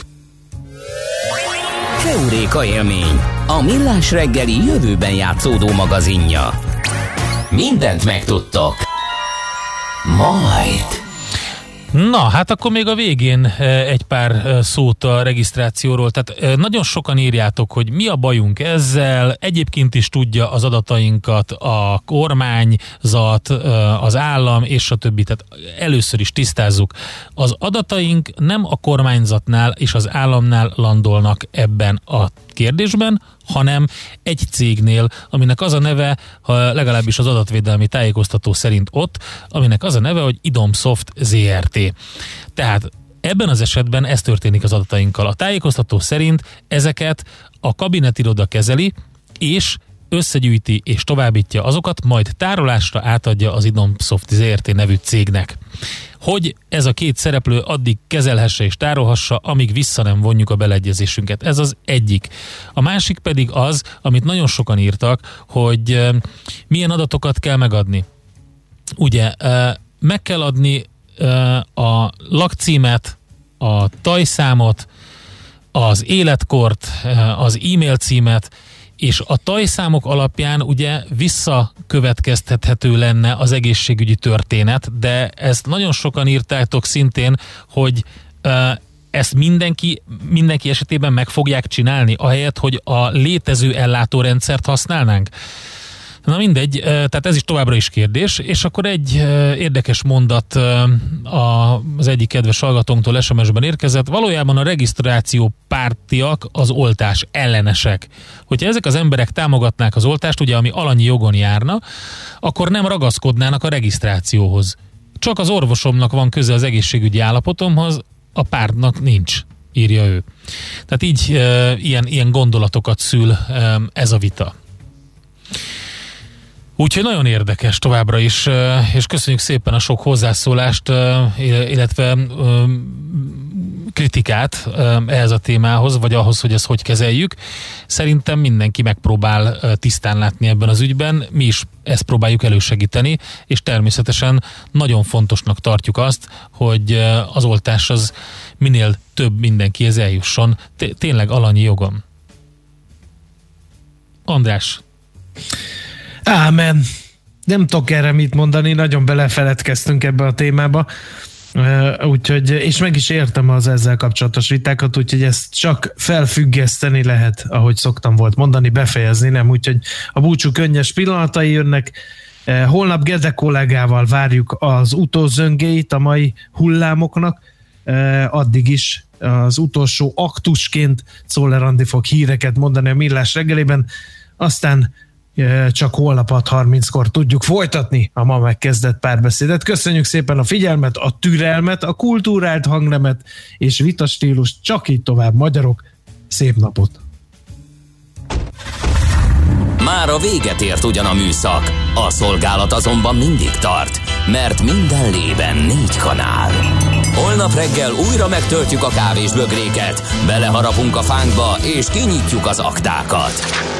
Keuréka élmény, a millás reggeli jövőben játszódó magazinja. Mindent megtudtok. Majd. Na, hát akkor még a végén eh, egy pár eh, szót a regisztrációról. Tehát eh, nagyon sokan írjátok, hogy mi a bajunk ezzel. Egyébként is tudja az adatainkat a kormányzat, az állam és a többi. Tehát először is tisztázzuk. Az adataink nem a kormányzatnál és az államnál landolnak ebben a kérdésben, hanem egy cégnél, aminek az a neve, ha legalábbis az adatvédelmi tájékoztató szerint ott, aminek az a neve, hogy Idomsoft ZRT. Tehát ebben az esetben ez történik az adatainkkal. A tájékoztató szerint ezeket a kabinetiroda kezeli, és összegyűjti és továbbítja azokat, majd tárolásra átadja az Idomsoft ZRT nevű cégnek hogy ez a két szereplő addig kezelhesse és tárolhassa, amíg vissza nem vonjuk a beleegyezésünket. Ez az egyik. A másik pedig az, amit nagyon sokan írtak, hogy milyen adatokat kell megadni. Ugye, meg kell adni a lakcímet, a tajszámot, az életkort, az e-mail címet, és a tajszámok alapján ugye visszakövetkeztethető lenne az egészségügyi történet, de ezt nagyon sokan írtátok szintén, hogy ezt mindenki, mindenki esetében meg fogják csinálni, ahelyett, hogy a létező ellátórendszert használnánk. Na mindegy, tehát ez is továbbra is kérdés, és akkor egy érdekes mondat az egyik kedves hallgatónktól SMS-ben érkezett. Valójában a regisztráció pártiak az oltás ellenesek. Hogyha ezek az emberek támogatnák az oltást, ugye ami alanyi jogon járna, akkor nem ragaszkodnának a regisztrációhoz. Csak az orvosomnak van köze az egészségügyi állapotomhoz, a pártnak nincs írja ő. Tehát így e, ilyen, ilyen gondolatokat szül e, ez a vita. Úgyhogy nagyon érdekes továbbra is, és köszönjük szépen a sok hozzászólást, illetve kritikát ehhez a témához, vagy ahhoz, hogy ezt hogy kezeljük. Szerintem mindenki megpróbál tisztán látni ebben az ügyben, mi is ezt próbáljuk elősegíteni, és természetesen nagyon fontosnak tartjuk azt, hogy az oltás az minél több mindenkihez eljusson, tényleg alanyi jogom. András. Ámen. Nem tudok erre mit mondani, nagyon belefeledkeztünk ebbe a témába. Úgyhogy, és meg is értem az ezzel kapcsolatos vitákat, úgyhogy ezt csak felfüggeszteni lehet, ahogy szoktam volt mondani, befejezni, nem? Úgyhogy a búcsú könnyes pillanatai jönnek. Holnap Gede kollégával várjuk az utózöngéit a mai hullámoknak. Addig is az utolsó aktusként Szoller Andi fog híreket mondani a Millás reggelében, aztán csak holnap 6.30-kor tudjuk folytatni a ma megkezdett párbeszédet. Köszönjük szépen a figyelmet, a türelmet, a kultúrált hangnemet és vitastílus. Csak így tovább, magyarok. Szép napot! Már a véget ért ugyan a műszak, a szolgálat azonban mindig tart, mert minden lében négy kanál. Holnap reggel újra megtöltjük a kávés bögréket, beleharapunk a fánkba és kinyitjuk az aktákat.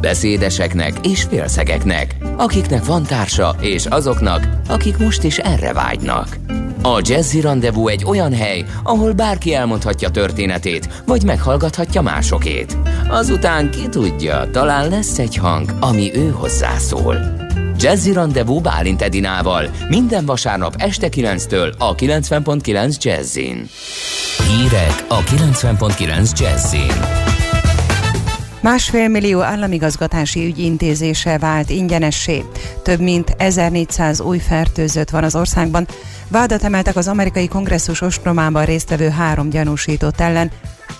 beszédeseknek és félszegeknek, akiknek van társa és azoknak, akik most is erre vágynak. A Jazzy Rendezvú egy olyan hely, ahol bárki elmondhatja történetét, vagy meghallgathatja másokét. Azután ki tudja, talán lesz egy hang, ami ő hozzászól. Jazzy Rendezvú Bálint Edinával minden vasárnap este 9-től a 90.9 Jazzin. Hírek a 90.9 Jazzin. Másfél millió államigazgatási ügyintézése vált ingyenessé. Több mint 1400 új fertőzött van az országban. Vádat emeltek az amerikai kongresszus ostromában résztvevő három gyanúsított ellen,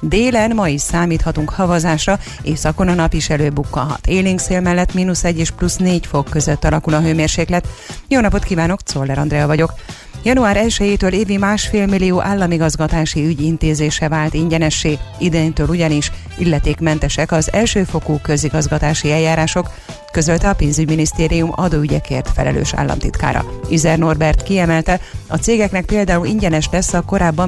Délen ma is számíthatunk havazásra, északon a nap is előbukkanhat. Élénk szél mellett mínusz 1 és plusz 4 fok között alakul a hőmérséklet. Jó napot kívánok, Czoller Andrea vagyok. Január 1-től évi másfél millió államigazgatási ügy intézése vált ingyenessé, idejéntől ugyanis illetékmentesek az elsőfokú közigazgatási eljárások, közölte a pénzügyminisztérium adóügyekért felelős államtitkára. Izer Norbert kiemelte, a cégeknek például ingyenes lesz a korábban